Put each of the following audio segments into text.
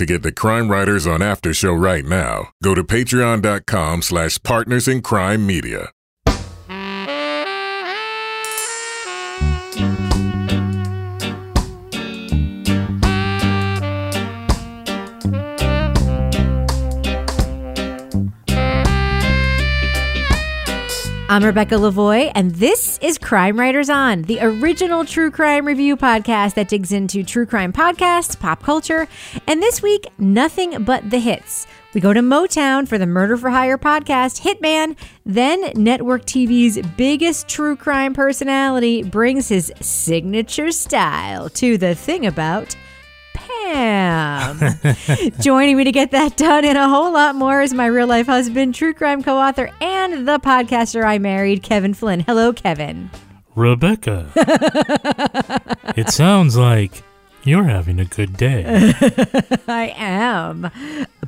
To get the Crime Writers on After Show right now, go to patreon.com slash partners in crime media. I'm Rebecca Lavoie, and this is Crime Writers On, the original true crime review podcast that digs into true crime podcasts, pop culture, and this week, nothing but the hits. We go to Motown for the Murder for Hire podcast, Hitman. Then, network TV's biggest true crime personality brings his signature style to the thing about Pam. Joining me to get that done and a whole lot more is my real life husband, true crime co author, and the podcaster I married, Kevin Flynn. Hello, Kevin. Rebecca. it sounds like you're having a good day. I am.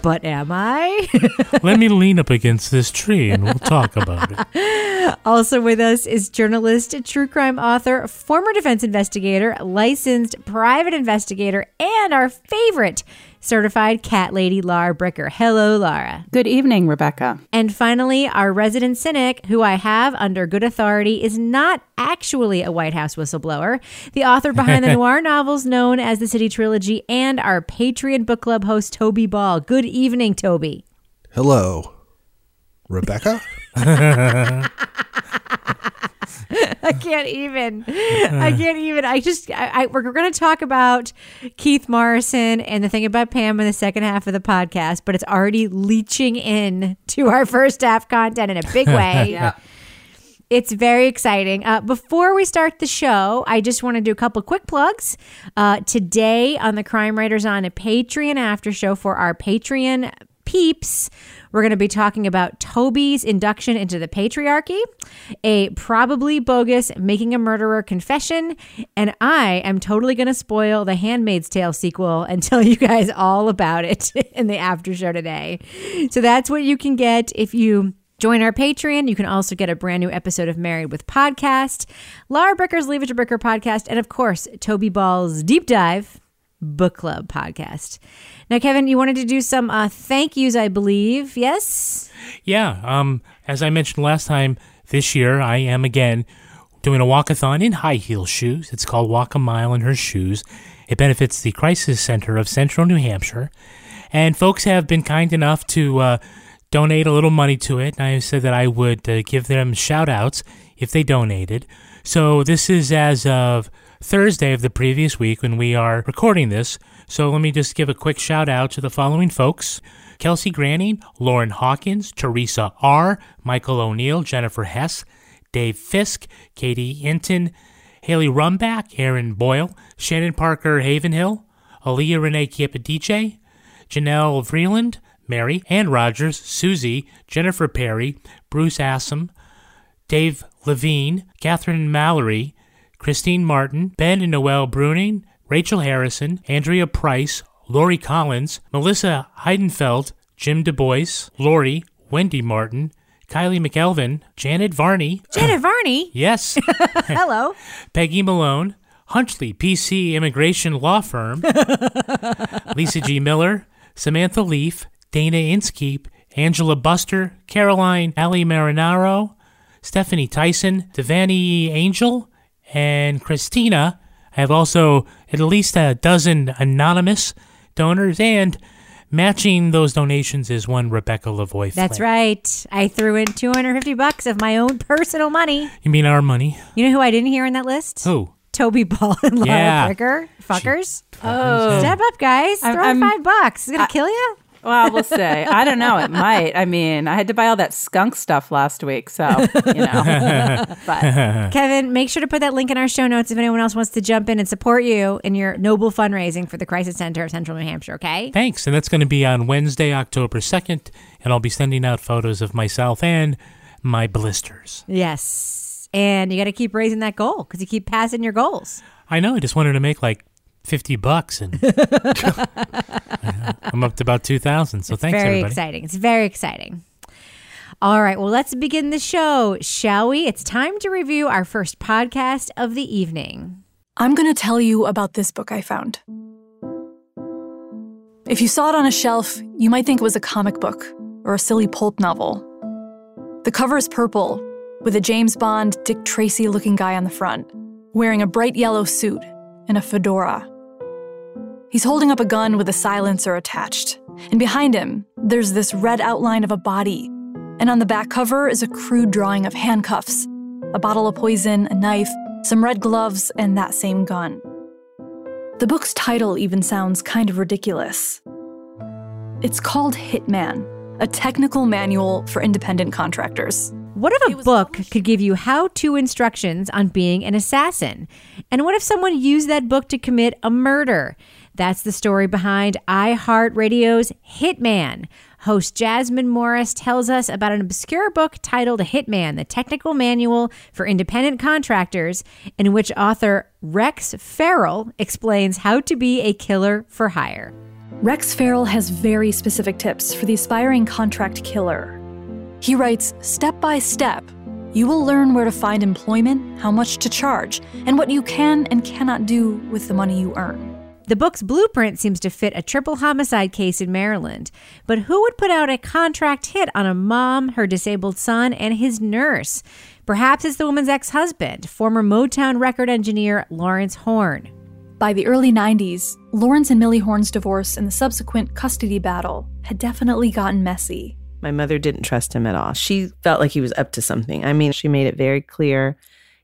But am I? Let me lean up against this tree and we'll talk about it. Also with us is journalist, true crime author, former defense investigator, licensed private investigator, and our favorite certified cat lady, Laura Bricker. Hello, Laura. Good evening, Rebecca. And finally, our resident cynic, who I have under good authority, is not actually a White House whistleblower, the author behind the noir novels known as the City Trilogy, and our Patreon book club host, Toby Ball. Good evening, Toby. Hello, Rebecca. I can't even. I can't even. I just. I, I we're going to talk about Keith Morrison and the thing about Pam in the second half of the podcast, but it's already leaching in to our first half content in a big way. Yeah. It's very exciting. Uh, before we start the show, I just want to do a couple quick plugs. Uh, today on the Crime Writers on a Patreon after show for our Patreon peeps, we're going to be talking about Toby's induction into the patriarchy, a probably bogus making a murderer confession, and I am totally going to spoil the Handmaid's Tale sequel and tell you guys all about it in the after show today. So that's what you can get if you Join our Patreon. You can also get a brand new episode of Married with Podcast, Laura Bricker's Leave It to Bricker podcast, and of course, Toby Ball's Deep Dive Book Club podcast. Now, Kevin, you wanted to do some uh, thank yous, I believe. Yes? Yeah, um, as I mentioned last time, this year I am again doing a walkathon in high heel shoes. It's called Walk a Mile in Her Shoes. It benefits the Crisis Center of Central New Hampshire. And folks have been kind enough to uh, donate a little money to it. And I said that I would uh, give them shout outs if they donated. So this is as of Thursday of the previous week when we are recording this. So let me just give a quick shout out to the following folks. Kelsey Granning, Lauren Hawkins, Teresa R., Michael O'Neill, Jennifer Hess, Dave Fisk, Katie Hinton, Haley Rumback, Aaron Boyle, Shannon Parker Havenhill, Aaliyah Renee Capodice, Janelle Vreeland, Mary Ann Rogers, Susie, Jennifer Perry, Bruce Assam, Dave Levine, Catherine Mallory, Christine Martin, Ben and Noel Bruning, Rachel Harrison, Andrea Price, Lori Collins, Melissa Heidenfeld, Jim Du Bois, Lori, Wendy Martin, Kylie McElvin, Janet Varney. Janet Varney? Yes. Hello. Peggy Malone, Hunchley PC Immigration Law Firm, Lisa G. Miller, Samantha Leaf, Dana Inskeep, Angela Buster, Caroline Ali Marinaro, Stephanie Tyson, Devani Angel, and Christina. I have also at least a dozen anonymous donors, and matching those donations is one Rebecca Lavoie. That's Flynn. right. I threw in 250 bucks of my own personal money. You mean our money? You know who I didn't hear in that list? Who? Toby Ball and Laura Yeah. Bricker. Fuckers. Oh. Step up, guys. I'm- Throw I'm- five bucks. It's going to kill you? Well, we'll say. I don't know. It might. I mean, I had to buy all that skunk stuff last week, so you know. but Kevin, make sure to put that link in our show notes if anyone else wants to jump in and support you in your noble fundraising for the Crisis Center of Central New Hampshire, okay? Thanks. And that's going to be on Wednesday, October 2nd. And I'll be sending out photos of myself and my blisters. Yes. And you got to keep raising that goal because you keep passing your goals. I know. I just wanted to make like 50 bucks and I'm up to about 2000. So thanks, very everybody. exciting. It's very exciting. All right, well, let's begin the show, shall we? It's time to review our first podcast of the evening. I'm going to tell you about this book I found. If you saw it on a shelf, you might think it was a comic book or a silly pulp novel. The cover is purple, with a James Bond, Dick Tracy looking guy on the front, wearing a bright yellow suit and a fedora. He's holding up a gun with a silencer attached, and behind him, there's this red outline of a body. And on the back cover is a crude drawing of handcuffs, a bottle of poison, a knife, some red gloves, and that same gun. The book's title even sounds kind of ridiculous. It's called Hitman, a technical manual for independent contractors. What if a book could give you how to instructions on being an assassin? And what if someone used that book to commit a murder? That's the story behind iHeartRadio's Hitman. Host Jasmine Morris tells us about an obscure book titled Hitman, the technical manual for independent contractors, in which author Rex Feral explains how to be a killer for hire. Rex Feral has very specific tips for the aspiring contract killer. He writes step by step. You will learn where to find employment, how much to charge, and what you can and cannot do with the money you earn. The book's blueprint seems to fit a triple homicide case in Maryland. But who would put out a contract hit on a mom, her disabled son, and his nurse? Perhaps it's the woman's ex husband, former Motown record engineer Lawrence Horn. By the early 90s, Lawrence and Millie Horn's divorce and the subsequent custody battle had definitely gotten messy. My mother didn't trust him at all. She felt like he was up to something. I mean, she made it very clear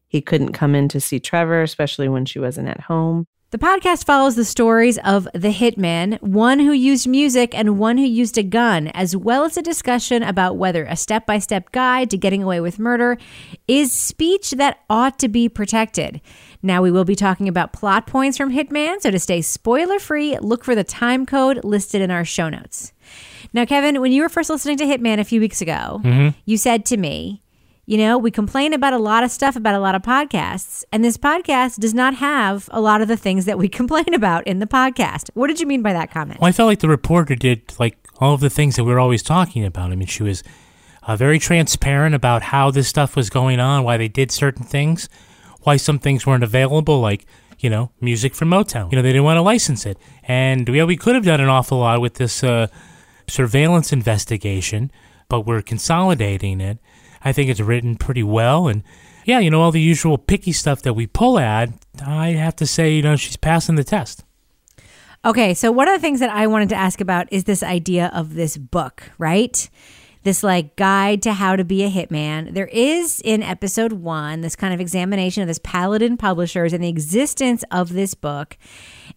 he couldn't come in to see Trevor, especially when she wasn't at home. The podcast follows the stories of the hitman, one who used music and one who used a gun, as well as a discussion about whether a step by step guide to getting away with murder is speech that ought to be protected. Now, we will be talking about plot points from Hitman, so to stay spoiler free, look for the time code listed in our show notes. Now, Kevin, when you were first listening to Hitman a few weeks ago, mm-hmm. you said to me, you know, we complain about a lot of stuff about a lot of podcasts, and this podcast does not have a lot of the things that we complain about in the podcast. What did you mean by that comment? Well, I felt like the reporter did like all of the things that we are always talking about. I mean, she was uh, very transparent about how this stuff was going on, why they did certain things, why some things weren't available, like you know, music from Motown. You know, they didn't want to license it, and yeah, we could have done an awful lot with this uh, surveillance investigation, but we're consolidating it. I think it's written pretty well, and yeah, you know, all the usual picky stuff that we pull at. I have to say, you know, she's passing the test. Okay, so one of the things that I wanted to ask about is this idea of this book, right? This like guide to how to be a hitman. There is in episode one this kind of examination of this Paladin Publishers and the existence of this book,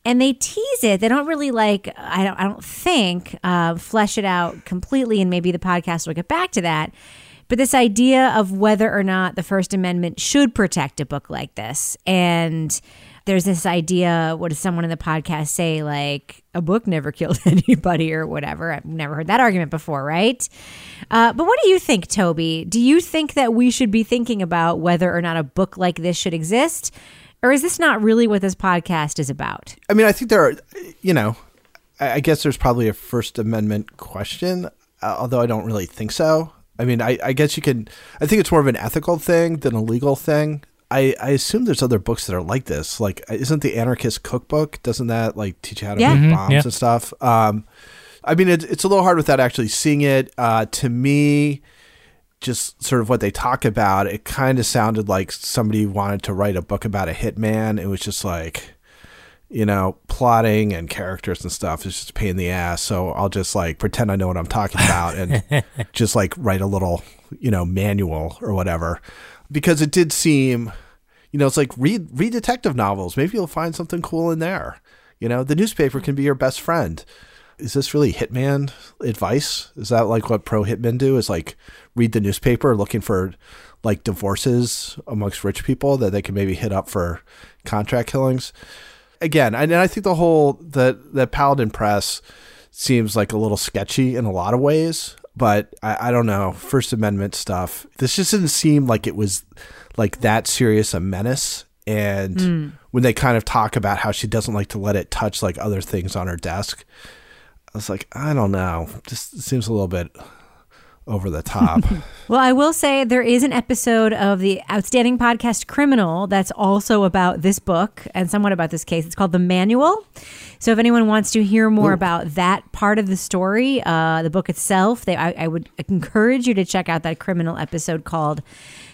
and they tease it. They don't really like. I don't. I don't think uh, flesh it out completely, and maybe the podcast will get back to that. But this idea of whether or not the First Amendment should protect a book like this, and there's this idea what does someone in the podcast say like a book never killed anybody or whatever. I've never heard that argument before right? Uh, but what do you think toby? Do you think that we should be thinking about whether or not a book like this should exist? Or is this not really what this podcast is about? I mean, I think there are, you know, I guess there's probably a First Amendment question, uh, although I don't really think so. I mean, I, I guess you can, I think it's more of an ethical thing than a legal thing. I, I assume there's other books that are like this. Like, isn't the Anarchist Cookbook, doesn't that like teach you how to Yeah. make Mhm, bombs yeah. and stuff? Um, I mean, it, it's a little hard without actually seeing it. Uh, to me, just sort of what they talk about, it kind of sounded like somebody wanted to write a book about a hitman. It was just like, you know, plotting and characters and stuff is just a pain in the ass. So I'll just like pretend I know what I'm talking about and just like write a little, you know, manual or whatever. Because it did seem, you know, it's like read read detective novels. Maybe you'll find something cool in there. You know, the newspaper can be your best friend. Is this really hitman advice? Is that like what pro hitmen do? Is like read the newspaper looking for like divorces amongst rich people that they can maybe hit up for contract killings? Again, and I think the whole the the Paladin Press seems like a little sketchy in a lot of ways. But I, I don't know First Amendment stuff. This just didn't seem like it was like that serious a menace. And hmm. when they kind of talk about how she doesn't like to let it touch like other things on her desk, I was like, I don't know. This seems a little bit, over the top. Well, I will say there is an episode of the outstanding podcast Criminal that's also about this book and somewhat about this case. It's called The Manual. So if anyone wants to hear more about that part of the story, uh, the book itself, they, I, I would encourage you to check out that criminal episode called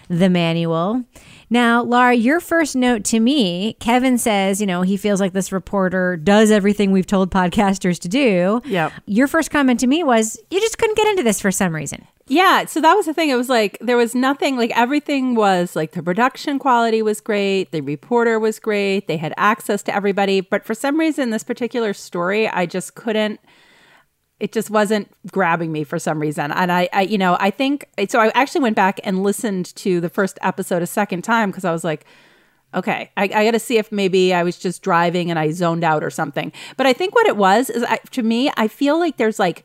The Manual. Now, Laura, your first note to me, Kevin says, you know, he feels like this reporter does everything we've told podcasters to do. Yep. Your first comment to me was, you just couldn't get into this for some reason. Yeah, so that was the thing. It was like there was nothing like everything was like the production quality was great, the reporter was great, they had access to everybody, but for some reason this particular story I just couldn't it just wasn't grabbing me for some reason. And I, I you know, I think so I actually went back and listened to the first episode a second time because I was like Okay, I, I got to see if maybe I was just driving and I zoned out or something. But I think what it was is, I, to me, I feel like there's like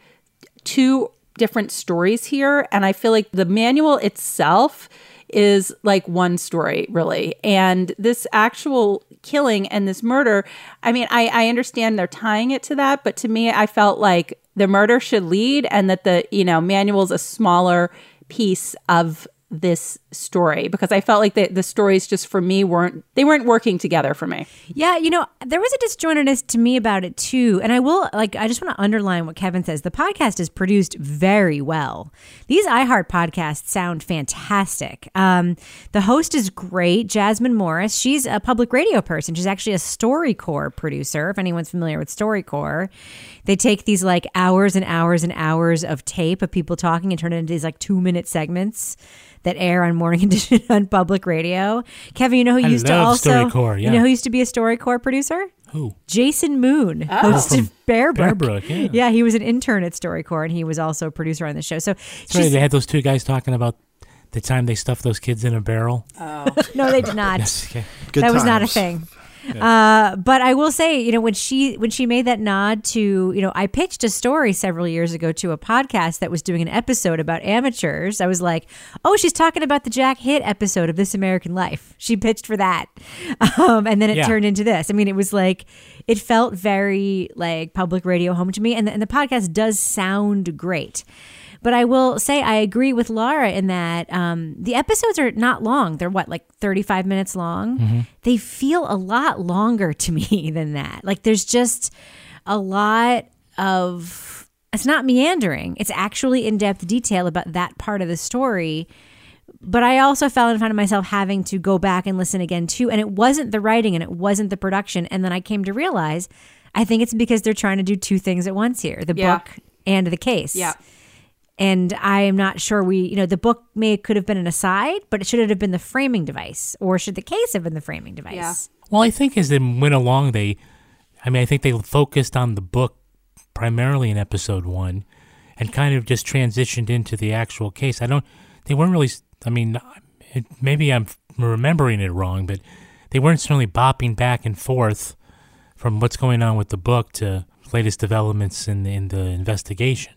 two different stories here and i feel like the manual itself is like one story really. And this actual killing and this murder i mean i i understand they're tying it to that but to me i felt like the murder should lead and that the you know manual's a smaller piece of this story because I felt like the, the stories just for me weren't they weren't working together for me. Yeah, you know, there was a disjointedness to me about it too. And I will like I just want to underline what Kevin says. The podcast is produced very well. These iHeart podcasts sound fantastic. Um, the host is great, Jasmine Morris. She's a public radio person. She's actually a StoryCorps producer, if anyone's familiar with StoryCorps. They take these like hours and hours and hours of tape of people talking and turn it into these like two minute segments that air on Morning Edition on public radio. Kevin, you know who I used to also StoryCorps, you know who used to be a StoryCorps producer? Who? Jason Moon, oh. host of Bear Brook. Bear Brook, yeah. he was an intern at StoryCorps and he was also a producer on the show. So That's right. They had those two guys talking about the time they stuffed those kids in a barrel. Oh. no, they did not. Yes. Okay. Good that was not a times. Thing. Uh, but I will say, you know, when she when she made that nod to, you know, I pitched a story several years ago to a podcast that was doing an episode about amateurs. I was like, oh, she's talking about the Jack Hitt episode of This American Life. She pitched for that, um, and then it Yeah. turned into this. I mean, it was like it felt very like public radio home to me, and the, and the podcast does sound great. But I will say I agree with Laura in that um, the episodes are not long. They're what, like 35 minutes long? They feel a lot longer to me than that. Like there's just a lot of, it's not meandering, it's actually in depth detail about that part of the story. But I also felt in front of myself having to go back and listen again too. And it wasn't the writing and it wasn't the production. And then I came to realize I think it's because they're trying to do two things at once here the Yeah. book and the case Yeah. And I am not sure we, you know, the book may could have been an aside, but it should have been the framing device, or should the case have been the framing device? Yeah. Well, I think as they went along, they, I mean, I think they focused on the book primarily in episode one, and kind of just transitioned into the actual case. I don't, they weren't really. I mean, it, maybe I'm remembering it wrong, but they weren't certainly bopping back and forth from what's going on with the book to latest developments in in the investigation.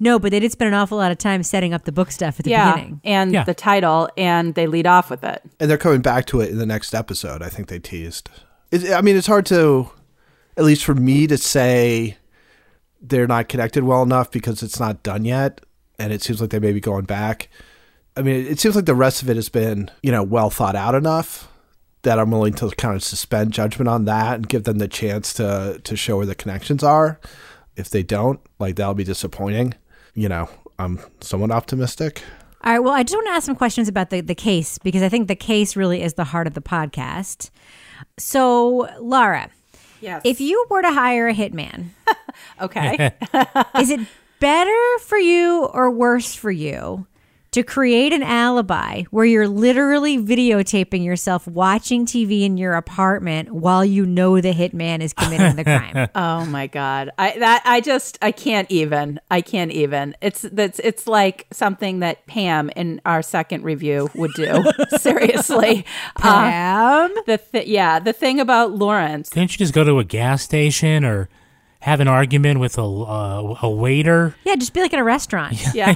No, but they did spend an awful lot of time setting up the book stuff at the yeah. beginning. And Yeah. the title and they lead off with it. And they're coming back to it in the next episode. I think they teased. It, I mean, it's hard to, at least for me, to say they're not connected well enough because it's not done yet, and it seems like they may be going back. I mean, it seems like the rest of it has been, you know, well thought out enough that I'm willing to kind of suspend judgment on that and give them the chance to to show where the connections are. If they don't, like that'll be disappointing. You know, I'm somewhat optimistic. All right. Well, I just want to ask some questions about the, the case because I think the case really is the heart of the podcast. So, Laura, Yes. if you were to hire a hitman, okay. is it better for you or worse for you to create an alibi where you're literally videotaping yourself watching TV in your apartment while you know the hitman is committing the crime? Oh my god. I that I just I can't even. I can't even. It's that's it's like something that Pam in our second review would do. Seriously. Uh, Pam? the th- yeah, the thing about Lawrence. Couldn't you just go to a gas station or have an argument with a uh, a waiter. Yeah, just be like in a restaurant. Yeah.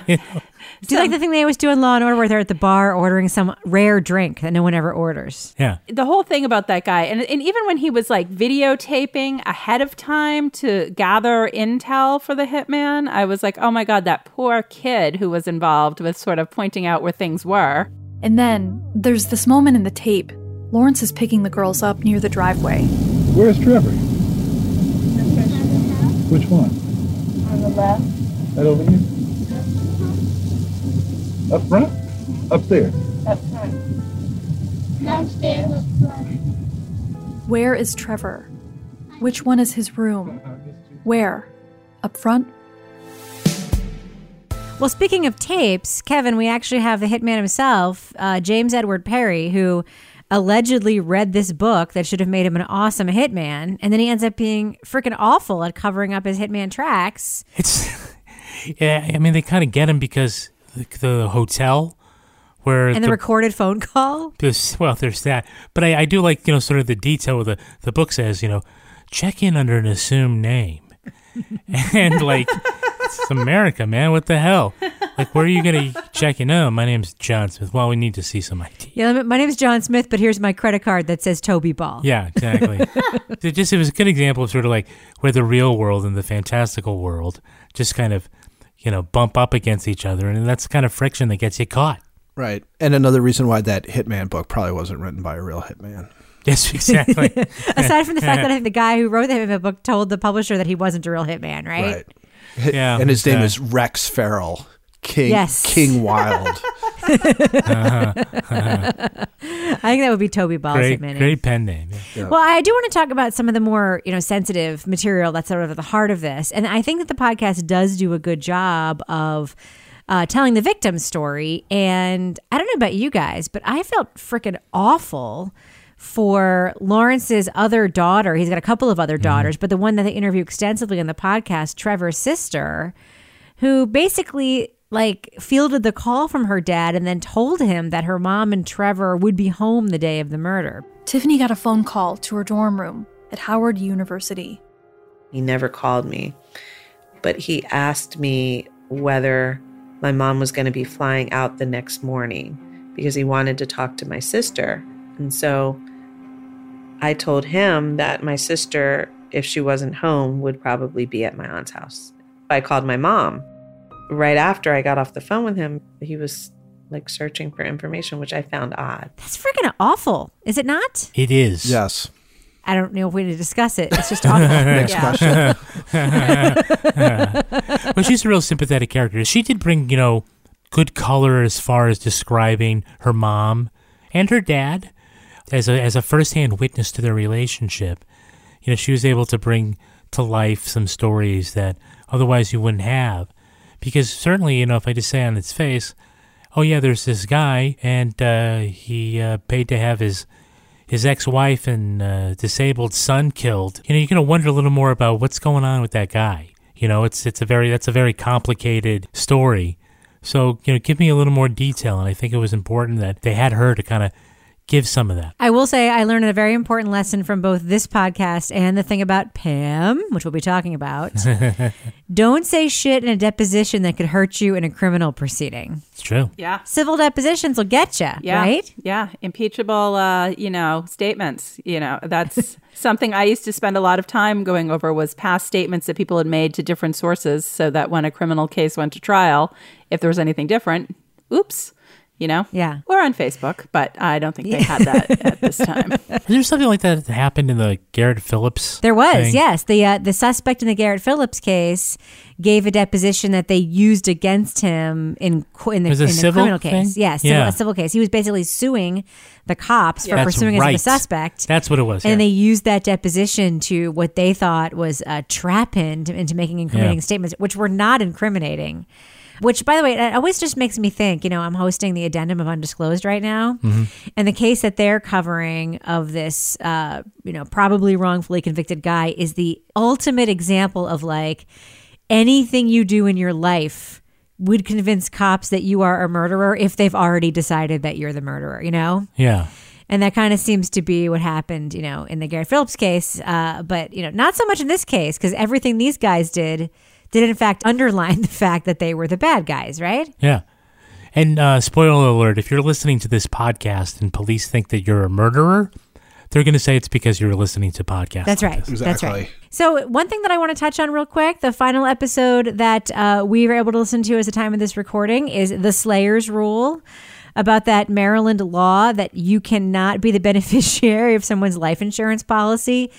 Do you like the thing they always do in Law and Order where they're at the bar ordering some rare drink that no one ever orders? Yeah. the whole thing about that guy and, and even when he was like videotaping ahead of time to gather intel for the hitman i was like oh my god that poor kid who was involved with sort of pointing out where things were And then there's this moment in the tape. Lawrence is picking the girls up near the driveway. Where's Trevor? Which one? On the left. That over here? Up front? Upstairs? Up front. Downstairs. Where is Trevor? Which one is his room? Where? Up front? Well, speaking of tapes, Kevin, we actually have the hitman himself, uh, James Edward Perry, who allegedly read this book that should have made him an awesome hitman, and then he ends up being freaking awful at covering up his hitman tracks. It's yeah. I mean, they kind of get him because the, the hotel where And the recorded phone call. There's, well, there's that. But I, I do like, you know, sort of the detail where the, the book says, you know, check in under an assumed name. and like, it's America, man. What the hell? Like, where are you going to check in? Oh, my name's John Smith. Well, we need to see some ID. Yeah, my name is John Smith, but here's my credit card that says Toby Ball. Yeah, exactly. it just, it was a good example of sort of like where the real world and the fantastical world just kind of, you know, bump up against each other. And that's the kind of friction that gets you caught. Right. And another reason why that Hitman book probably wasn't written by a real hitman. Yes, exactly. Aside from the fact that I think the guy who wrote the hitman book told the publisher that he wasn't a real hitman, right? Right. Yeah, And his name uh, is Rex Feral. King Yes. King Wild. I think that would be Toby Ball's great, hitman. name. great pen name. Yeah. Well, I do want to talk about some of the more, you know, sensitive material that's sort of at the heart of this. And I think that the podcast does do a good job of uh, telling the victim's story. And I don't know about you guys, but I felt freaking awful for Lawrence's other daughter. He's got a couple of other daughters, but the one that they interview extensively on the podcast, Trevor's sister, who basically like fielded the call from her dad and then told him that her mom and Trevor would be home the day of the murder. Tiffany got a phone call to her dorm room at Howard University. He never called me, but he asked me whether my mom was going to be flying out the next morning because he wanted to talk to my sister. And so I told him that my sister, if she wasn't home, would probably be at my aunt's house. I called my mom. Right after I got off the phone with him, he was like searching for information, which I found odd. That's freaking awful, is it not? It is. yes. I don't know if we need to discuss it. It's just awful. Next Yeah. question. Well, she's a real sympathetic character. She did bring, you know, good color as far as describing her mom and her dad as a as a firsthand witness to their relationship. You know, she was able to bring to life some stories that otherwise you wouldn't have. Because certainly, you know, if I just say on its face, oh yeah, there's this guy, and uh, he uh, paid to have his his ex-wife and uh, disabled son killed. You know, you're gonna wonder a little more about what's going on with that guy. You know, it's it's a very that's a very complicated story. So you know, give me a little more detail, and I think it was important that they had her to kind of give some of that. I will say I learned a very important lesson from both this podcast and the thing about Pam, which we'll be talking about. Don't say shit in a deposition that could hurt you in a criminal proceeding. It's true. yeah Civil depositions will get you, yeah right? yeah impeachable uh you know statements you know that's something i used to spend a lot of time going over was past statements that people had made to different sources so that when a criminal case went to trial if there was anything different oops you know Yeah. or on facebook but i don't think they had that at this time Is there something like that that happened in the Garrett Phillips? There was, thing? yes. The uh, the suspect in the Garrett Phillips case gave a deposition that they used against him in in the, Was a in the criminal case. thing? Yes, civil, Yeah. a civil case. He was basically suing the cops for That's pursuing right. him as a suspect. That's what it was. and yeah. they used that deposition to what they thought was uh, trap him to, into making incriminating Yeah. statements, which were not incriminating. Which, by the way, it always just makes me think. You know, I'm hosting the addendum of undisclosed right now, and the case that they're covering of this, uh, you know, probably wrongfully convicted guy is the ultimate example of like anything you do in your life would convince cops that you are a murderer if they've already decided that you're the murderer. You know, yeah. And that kind of seems to be what happened, you know, in the Gary Phillips case. Uh, but, you know, not so much in this case because everything these guys did did, in fact, underline the fact that they were the bad guys, right? Yeah. And uh, spoiler alert: if you're listening to this podcast and police think that you're a murderer, they're going to say it's because you're listening to podcasts. That's like right. this. That's right. So, one thing that I want to touch on real quick the final episode that uh, we were able to listen to at the time of this recording is the Slayers Rule about that Maryland law that you cannot be the beneficiary of someone's life insurance policy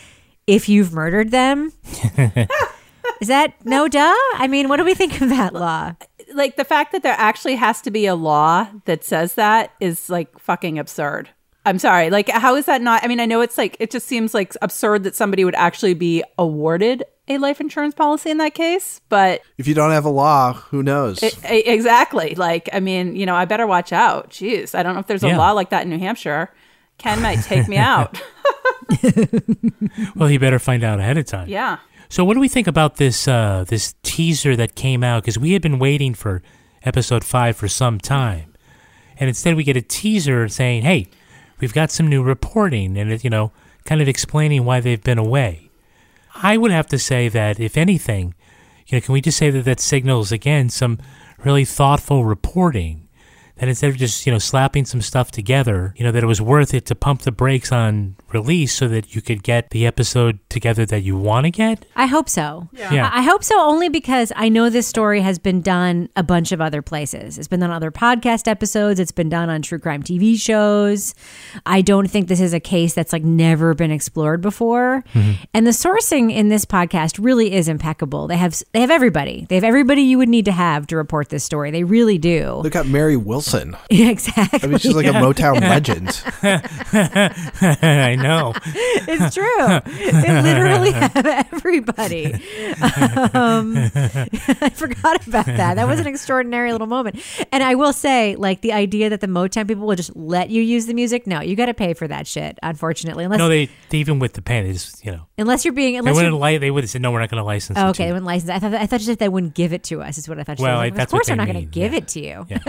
if you've murdered them. is that no duh? I mean, what do we think of that law? Like the fact that there actually has to be a law that says that is like fucking absurd. I'm sorry. Like, how is that not? I mean, I know it's like, it just seems like absurd that somebody would actually be awarded a life insurance policy in that case, but If you don't have a law, who knows? it, e- exactly. Like, I mean, you know, I better watch out. Jeez. I don't know if there's a Yeah. law like that in New Hampshire. Ken might take me out. Well, you better find out ahead of time. yeah. So, what do we think about this uh, this teaser that came out? Because we had been waiting for episode five for some time, and instead we get a teaser saying, "Hey, we've got some new reporting," and you know, kind of explaining why they've been away. I would have to say that, if anything, you know, can we just say that that signals again some really thoughtful reporting? That instead of just you know slapping some stuff together, you know that it was worth it to pump the brakes on release so that you could get the episode together that you want to get. I hope so. Yeah. I I hope so only because I know this story has been done a bunch of other places. It's been done on other podcast episodes, it's been done on true crime TV shows. I don't think this is a case that's like never been explored before. Mm-hmm. And the sourcing in this podcast really is impeccable. They have they have everybody. They have everybody you would need to have to report this story. They really do. Look at Mary Wilson. Yeah, exactly. I mean, she's like a Motown legend. I know. It's true. They literally have everybody. Um, I forgot about that. That was an extraordinary little moment. And I will say, like the idea that the Motown people will just let you use the music. No, you got to pay for that shit. Unfortunately, unless No, they, they even with the pen is you know unless you're being they unless wouldn't you're, li- they would have said no, we're not going to license. Oh, it okay, they wouldn't license. I thought I thought just that they wouldn't give it to us. Is what I thought. Well, Well, I- of that's what course they I'm not going to give yeah. it to you. Yeah.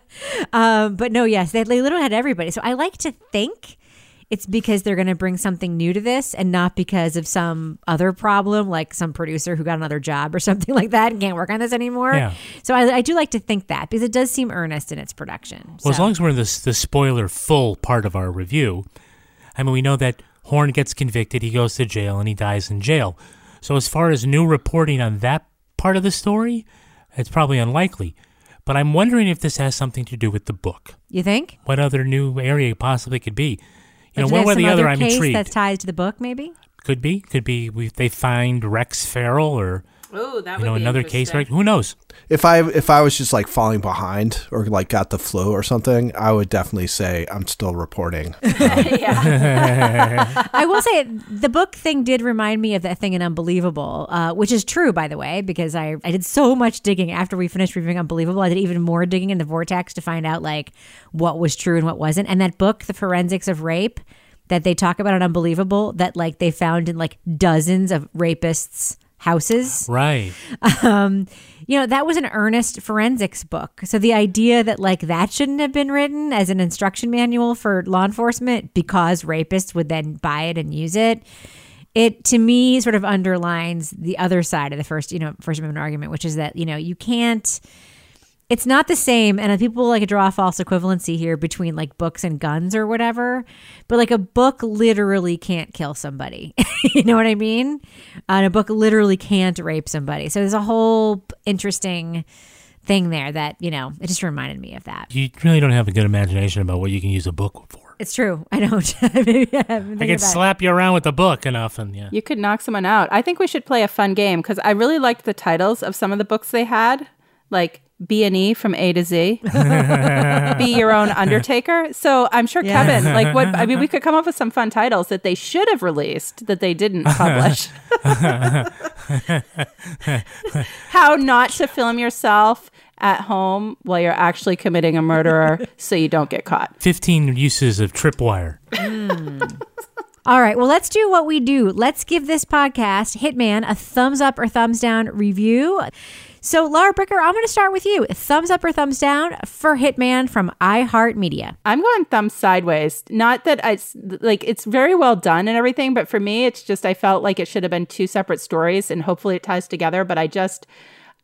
Um, but no, yes, they, they literally had everybody. So I like to think it's because they're going to bring something new to this and not because of some other problem, like some producer who got another job or something like that and can't work on this anymore. Yeah. So I, I do like to think that because it does seem earnest in its production. Well, as long as we're in the the spoiler full part of our review, I mean we know that Horn gets convicted, he goes to jail, and he dies in jail. So as far as new reporting on that part of the story, it's probably unlikely. But I'm wondering if this has something to do with the book. you think? What other new area it possibly could be? You know, one way or the some other, I'm intrigued. that ties to the book, maybe. Could be, could be. We, they find Rex Feral, or Oh, that you know, another case. Right? Who knows? If I if I was just like falling behind or like got the flu or something, I would definitely say I'm still reporting. I will say the book thing did remind me of that thing in Unbelievable, uh, which is true, by the way, because I, I did so much digging after we finished reviewing Unbelievable. I did even more digging in the vortex to find out like what was true and what wasn't. And that book, The Forensics of Rape, that they talk about in Unbelievable, that like they found in like dozens of rapists' houses Right. um, you know, that was an earnest forensics book. So the idea that like that shouldn't have been written as an instruction manual for law enforcement because rapists would then buy it and use it, it to me sort of underlines the other side of the first, you know, First Amendment argument, which is that, you know, you can't it's not the same and people like draw a false equivalency here between like books and guns or whatever but like a book literally can't kill somebody you know what i mean and a book literally can't rape somebody so there's a whole interesting thing there that you know it just reminded me of that You really don't have a good imagination about what you can use a book for. it's true i don't Maybe I haven't I thinking can it. slap you around with the book enough, and yeah. You could knock someone out. I think we should play a fun game because I really liked the titles of some of the books they had, like B and E from A to Z, Be Your Own Undertaker. So I'm sure Yeah. Kevin, like, what I mean, we could come up with some fun titles that they should have released that they didn't publish. How not to film yourself at home while you're actually committing a murderer, so you don't get caught. 15 uses of tripwire. Hmm. All right, well, let's do what we do. Let's give this podcast, Hitman, a thumbs up or thumbs down review. So, Laura Bricker, I'm going to start with you. Thumbs up or thumbs down for Hitman from iHeartMedia. I'm going thumbs sideways. Not that I like it's very well done and everything, but for me, it's just I felt like it should have been two separate stories, and hopefully it ties together. But I just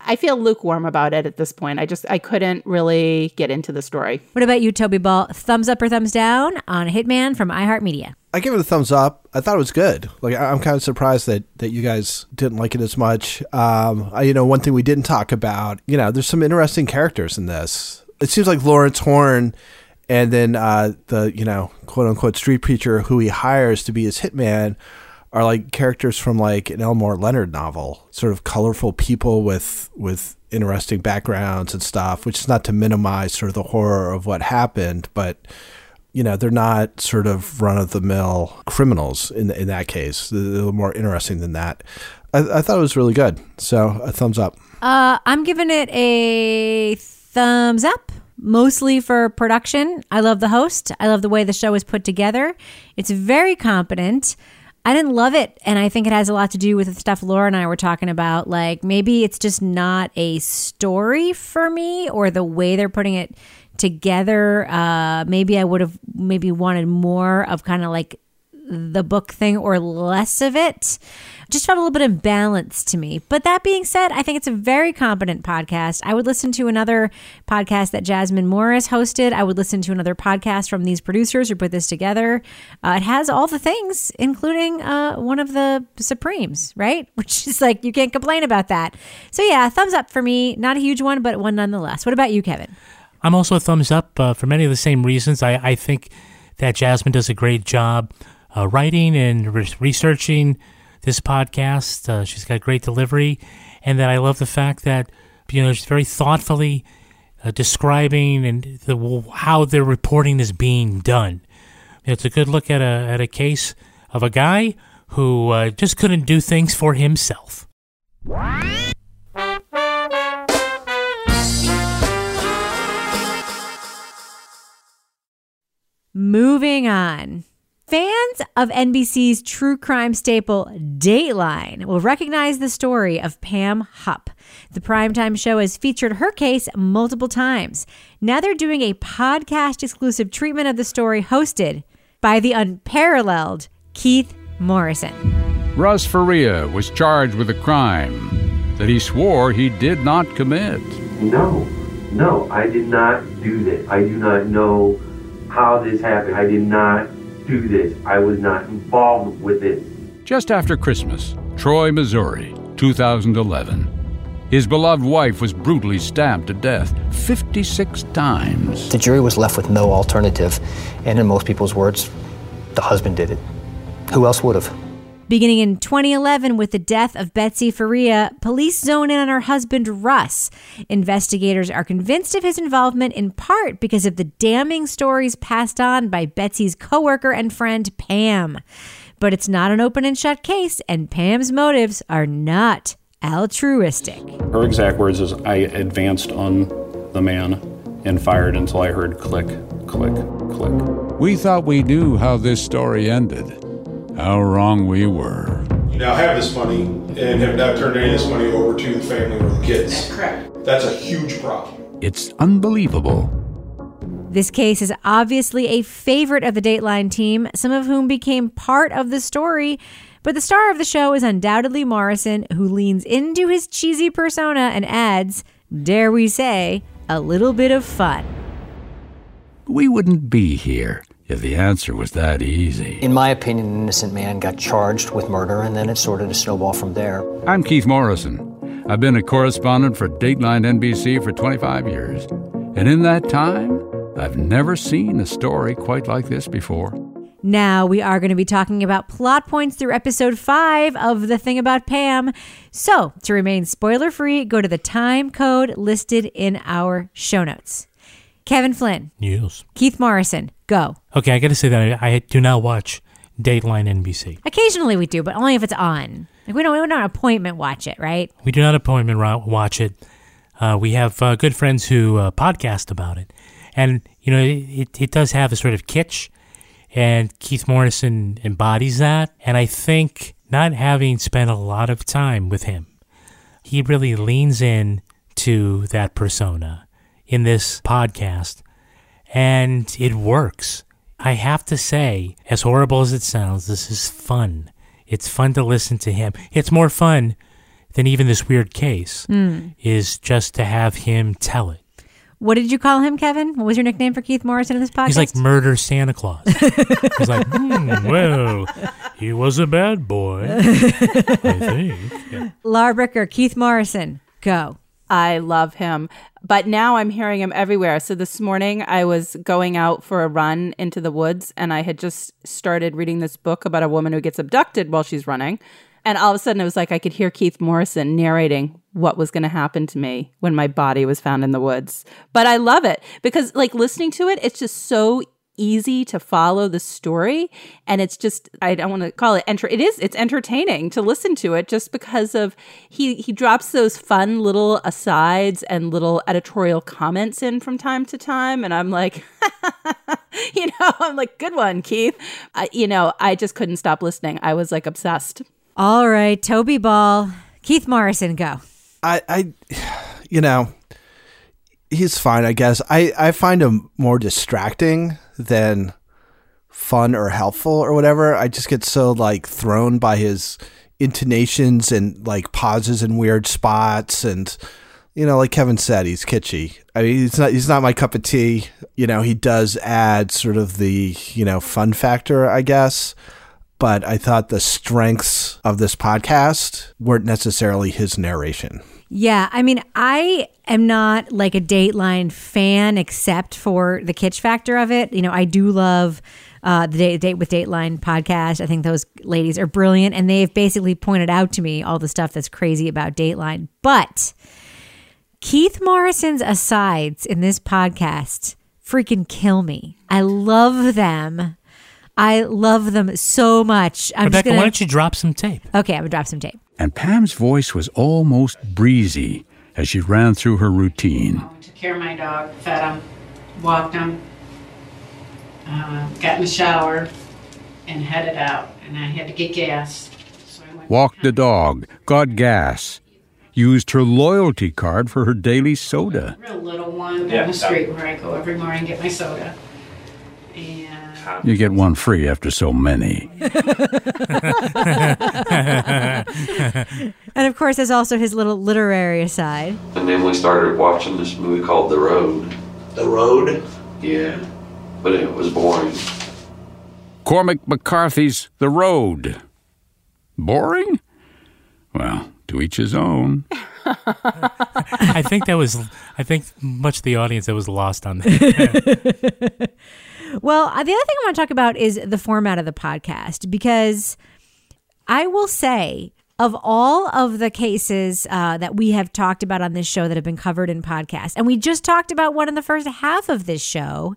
I feel lukewarm about it at this point. I just I couldn't really get into the story. What about you, Toby Ball? Thumbs up or thumbs down on Hitman from iHeartMedia? I give it a thumbs up. I thought it was good. Like I- I'm kind of surprised that that you guys didn't like it as much. Um, I, you know, one thing we didn't talk about. You know, there's some interesting characters in this. It seems like Lawrence Horn, and then uh, the you know quote unquote street preacher who he hires to be his hitman are like characters from like an Elmore Leonard novel. Sort of colorful people with with interesting backgrounds and stuff. Which is not to minimize sort of the horror of what happened, but you know they're not sort of run of the mill criminals in in that case. They're more interesting than that. I, I thought it was really good. So a thumbs up. Uh, I'm giving it a thumbs up, mostly for production. I love the host. I love the way the show is put together. It's very competent. I didn't love it, and I think it has a lot to do with the stuff Laura and I were talking about. Like maybe it's just not a story for me, or the way they're putting it together. Uh, maybe I would have maybe wanted more of kind of like the book thing or less of it. Just felt a little bit imbalanced to me. But that being said, I think it's a very competent podcast. I would listen to another podcast that Jasmine Morris hosted. I would listen to another podcast from these producers who put this together. Uh, it has all the things, including uh, one of the Supremes, right? Which is like, you can't complain about that. So, yeah, thumbs up for me. Not a huge one, but one nonetheless. What about you, Kevin? I'm also a thumbs up uh, for many of the same reasons. I, I think that Jasmine does a great job uh, writing and re- researching this podcast. Uh, she's got great delivery, and that I love the fact that you know she's very thoughtfully uh, describing and the how their reporting is being done. It's a good look at a at a case of a guy who uh, just couldn't do things for himself. Moving on. Fans of NBC's true crime staple Dateline will recognize the story of Pam Hupp. The primetime show has featured her case multiple times. Now they're doing a podcast exclusive treatment of the story hosted by the unparalleled Keith Morrison. Russ Faria was charged with a crime that he swore he did not commit. No, no, I did not do this. I do not know how this happened. I did not do this. I was not involved with it. Just after Christmas, Troy, Missouri, 2011. His beloved wife was brutally stabbed to death 56 times. The jury was left with no alternative, and in most people's words, the husband did it. Who else would have? Beginning in 2011 with the death of Betsy Faria, police zone in on her husband Russ. Investigators are convinced of his involvement in part because of the damning stories passed on by Betsy's coworker and friend Pam. But it's not an open and shut case, and Pam's motives are not altruistic. Her exact words is I advanced on the man and fired until I heard click, click, click. We thought we knew how this story ended. How wrong we were. You now have this money and have not turned any of this money over to the family or the kids. That's correct. That's a huge problem. It's unbelievable. This case is obviously a favorite of the Dateline team, some of whom became part of the story. But the star of the show is undoubtedly Morrison, who leans into his cheesy persona and adds, dare we say, a little bit of fun. We wouldn't be here if the answer was that easy. In my opinion, an innocent man got charged with murder, and then it sort of snowball from there. I'm Keith Morrison. I've been a correspondent for Dateline NBC for 25 years. And in that time, I've never seen a story quite like this before. Now, we are going to be talking about plot points through episode five of The Thing About Pam. So, to remain spoiler free, go to the time code listed in our show notes. Kevin Flynn. Yes. Keith Morrison, go. Okay, I got to say that I, I, do not watch Dateline NBC. Occasionally we do, but only if it's on. Like we don't, we don't appointment watch it, right? We do not appointment watch it. Uh, we have uh, good friends who uh, podcast about it, and you know it, it does have a sort of kitsch. And Keith Morrison embodies that. And I think not having spent a lot of time with him, he really leans in to that persona in this podcast. And it works. I have to say, as horrible as it sounds, this is fun. It's fun to listen to him. It's more fun than even this weird case, Mm. is just to have him tell it. What did you call him, Kevin? What was your nickname for Keith Morrison in this podcast? He's like murder Santa Claus. He's like, hmm, well, he was a bad boy, I think. Yeah. Laura Bricker, Keith Morrison, go. I love him. But now I'm hearing him everywhere. So this morning I was going out for a run into the woods and I had just started reading this book about a woman who gets abducted while she's running. And all of a sudden it was like I could hear Keith Morrison narrating what was going to happen to me when my body was found in the woods. But I love it because like listening to it, it's just so easy to follow the story and it's just I don't want to call it enter it is it's entertaining to listen to it just because of he he drops those fun little asides and little editorial comments in from time to time and I'm like you know I'm like good one Keith. I, you know I just couldn't stop listening. I was like obsessed. All right, Toby Ball, Keith Morrison, go. I, I, you know, he's fine, I guess. I, I find him more distracting than fun or helpful or whatever. I just get so like thrown by his intonations and like pauses in weird spots and you know like Kevin said he's kitschy. I mean he's not he's not my cup of tea. You know, he does add sort of the, you know, fun factor, I guess. But I thought the strengths of this podcast weren't necessarily his narration. Yeah, I mean, I am not like a Dateline fan except for the kitsch factor of it. You know, I do love uh, the date, date with Dateline podcast. I think those ladies are brilliant, and they've basically pointed out to me all the stuff that's crazy about Dateline. But Keith Morrison's asides in this podcast freaking kill me. I love them. I love them so much. I'm Rebecca, gonna. why don't you drop some tape? Okay, I'm gonna drop some tape. And Pam's voice was almost breezy as she ran through her routine. Took care of my dog, fed him, walked him, uh, got in the shower, and headed out. And I had to get gas. Walked the dog, got gas, used her loyalty card for her daily soda. Real little one Yeah, down the street where I go every morning and get my soda. You get one free after so many. And of course, there's also his little literary aside. And then we started watching this movie called The Road. The Road? Yeah. But it was boring. Cormac McCarthy's The Road. Boring? Well, to each his own. I think that was, I think much of the audience that was lost on that. Well, uh, the other thing I want to talk about is the format of the podcast because I will say, of all of the cases uh, that we have talked about on this show that have been covered in podcasts, and we just talked about one in the first half of this show,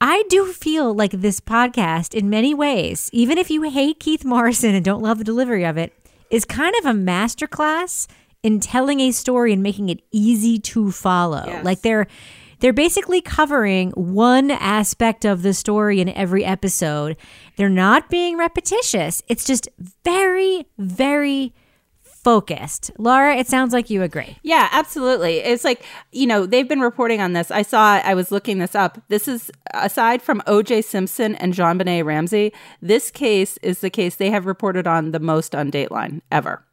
I do feel like this podcast, in many ways, even if you hate Keith Morrison and don't love the delivery of it, is kind of a masterclass in telling a story and making it easy to follow. Like they're they're basically covering one aspect of the story in every episode. They're not being repetitious. It's just very, very focused. Laura, it sounds like you agree. Yeah, absolutely. It's like, you know, they've been reporting on this. I saw, I was looking this up. This is, aside from OJ Simpson and JonBenét Ramsey, this case is the case they have reported on the most on Dateline ever.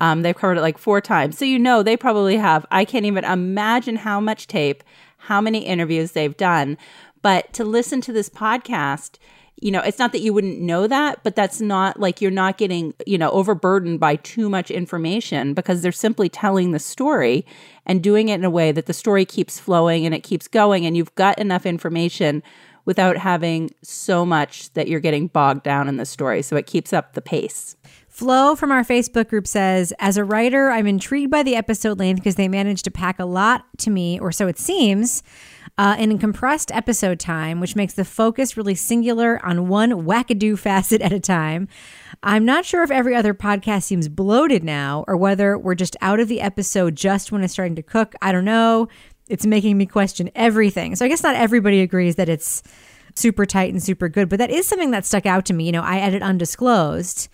Um, they've covered it like four times. So, you know, they probably have, I can't even imagine how much tape, how many interviews they've done. But to listen to this podcast, you know, it's not that you wouldn't know that, but that's not like you're not getting, you know, overburdened by too much information because they're simply telling the story and doing it in a way that the story keeps flowing and it keeps going and you've got enough information without having so much that you're getting bogged down in the story. So it keeps up the pace. Flo from our Facebook group says, As a writer, I'm intrigued by the episode length because they managed to pack a lot to me, or so it seems, uh, in compressed episode time, which makes the focus really singular on one wackadoo facet at a time. I'm not sure if every other podcast seems bloated now or whether we're just out of the episode just when it's starting to cook. I don't know. It's making me question everything. So I guess not everybody agrees that it's super tight and super good. But that is something that stuck out to me. You know, I edit undisclosed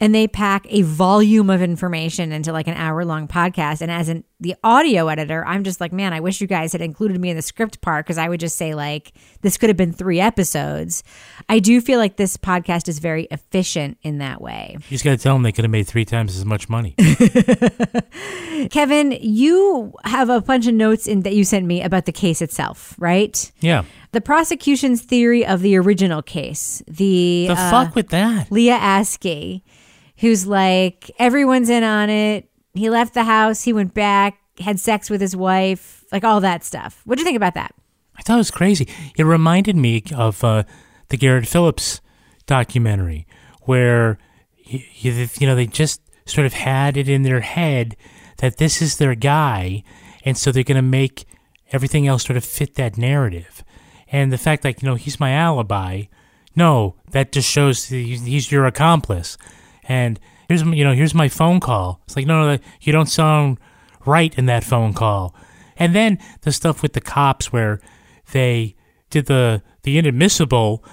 and they pack a volume of information into like an hour long podcast. And as an the audio editor, I'm just like, man, I wish you guys had included me in the script part because I would just say like this could have been three episodes. I do feel like this podcast is very efficient in that way. You just got to tell them they could have made three times as much money. Kevin, you have a bunch of notes in that you sent me about the case itself, right? Yeah. The prosecution's theory of the original case, the The uh, fuck with that? Leah Askey, who's like everyone's in on it. He left the house, he went back, had sex with his wife, like all that stuff. What do you think about that? I thought it was crazy. It reminded me of uh, the Garrett Phillips documentary, where y- y- you know they just sort of had it in their head that this is their guy, and so they're going to make everything else sort of fit that narrative. And the fact that you know he's my alibi, no, that just shows he's your accomplice. And here's you know here's my phone call. It's like no, no, you don't sound right in that phone call. And then the stuff with the cops where they did the the inadmissible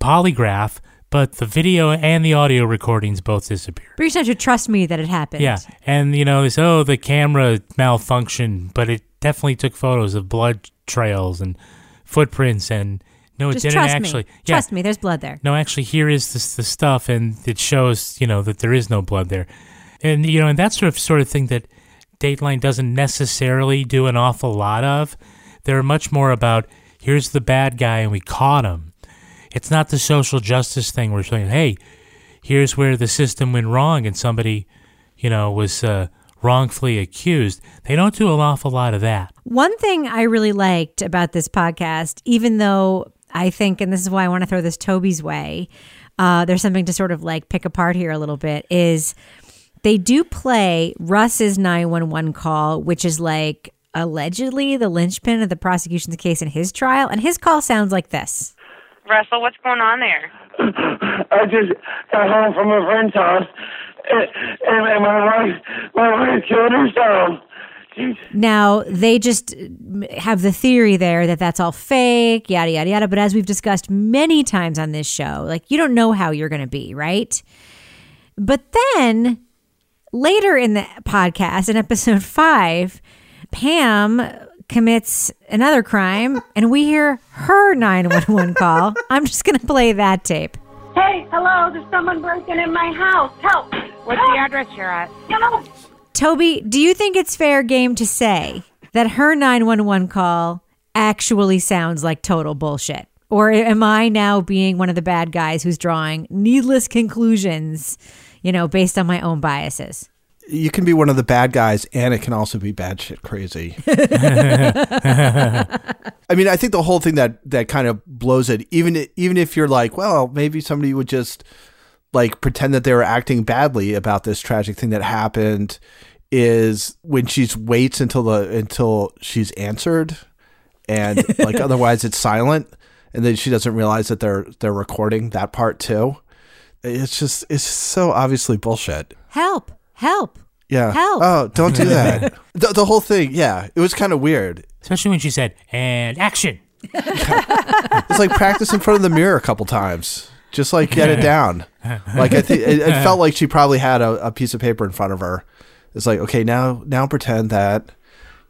polygraph, but the video and the audio recordings both disappeared. But you just have to trust me that it happened. Yeah, and you know, they say, oh, the camera malfunctioned, but it definitely took photos of blood trails and footprints, and no, it Just didn't trust actually. me. Yeah, Trust me, there's blood there. no, actually, here is this the stuff, and it shows you know that there is no blood there, and you know, and that sort of sort of thing that Dateline doesn't necessarily do an awful lot of. They're much more about here's the bad guy and we caught him. It's not the social justice thing where we're saying, hey, here's where the system went wrong and somebody, you know, was uh, wrongfully accused. They don't do an awful lot of that. One thing I really liked about this podcast, even though I think, and this is why I want to throw this Toby's way, uh, there's something to sort of like pick apart here a little bit, is they do play Russ's 911 call, which is like allegedly the linchpin of the prosecution's case in his trial. And his call sounds like this. Russell, what's going on there? I just got home from a friend's house, and, and, and my wife, my wife killed herself. Now, they just have the theory there that that's all fake, yada, yada, yada. But as we've discussed many times on this show, like you don't know how you're going to be, right? But then later in the podcast, in episode five, Pam commits another crime and we hear her 911 call. I'm just going to play that tape. Hey, hello, there's someone breaking in my house. Help! What's the address you're at? Help! Toby, do you think it's fair game to say that her 911 call actually sounds like total bullshit? Or am I now being one of the bad guys who's drawing needless conclusions, you know, based on my own biases? You can be one of the bad guys, and it can also be bad shit crazy. I mean, I think the whole thing that that kind of blows it, even even if you're like, well, maybe somebody would just like pretend that they were acting badly about this tragic thing that happened, is when she waits until the until she's answered, and like otherwise it's silent, and then she doesn't realize that they're they're recording that part too. It's just it's so obviously bullshit. Help! Help! Yeah. Help. Oh, don't do that. the, the whole thing, yeah. It was kind of weird. Especially when she said, and action. It's like practice in front of the mirror a couple times. Just like get it down. Like I think it, it felt like she probably had a, a piece of paper in front of her. It's like, okay, now now pretend that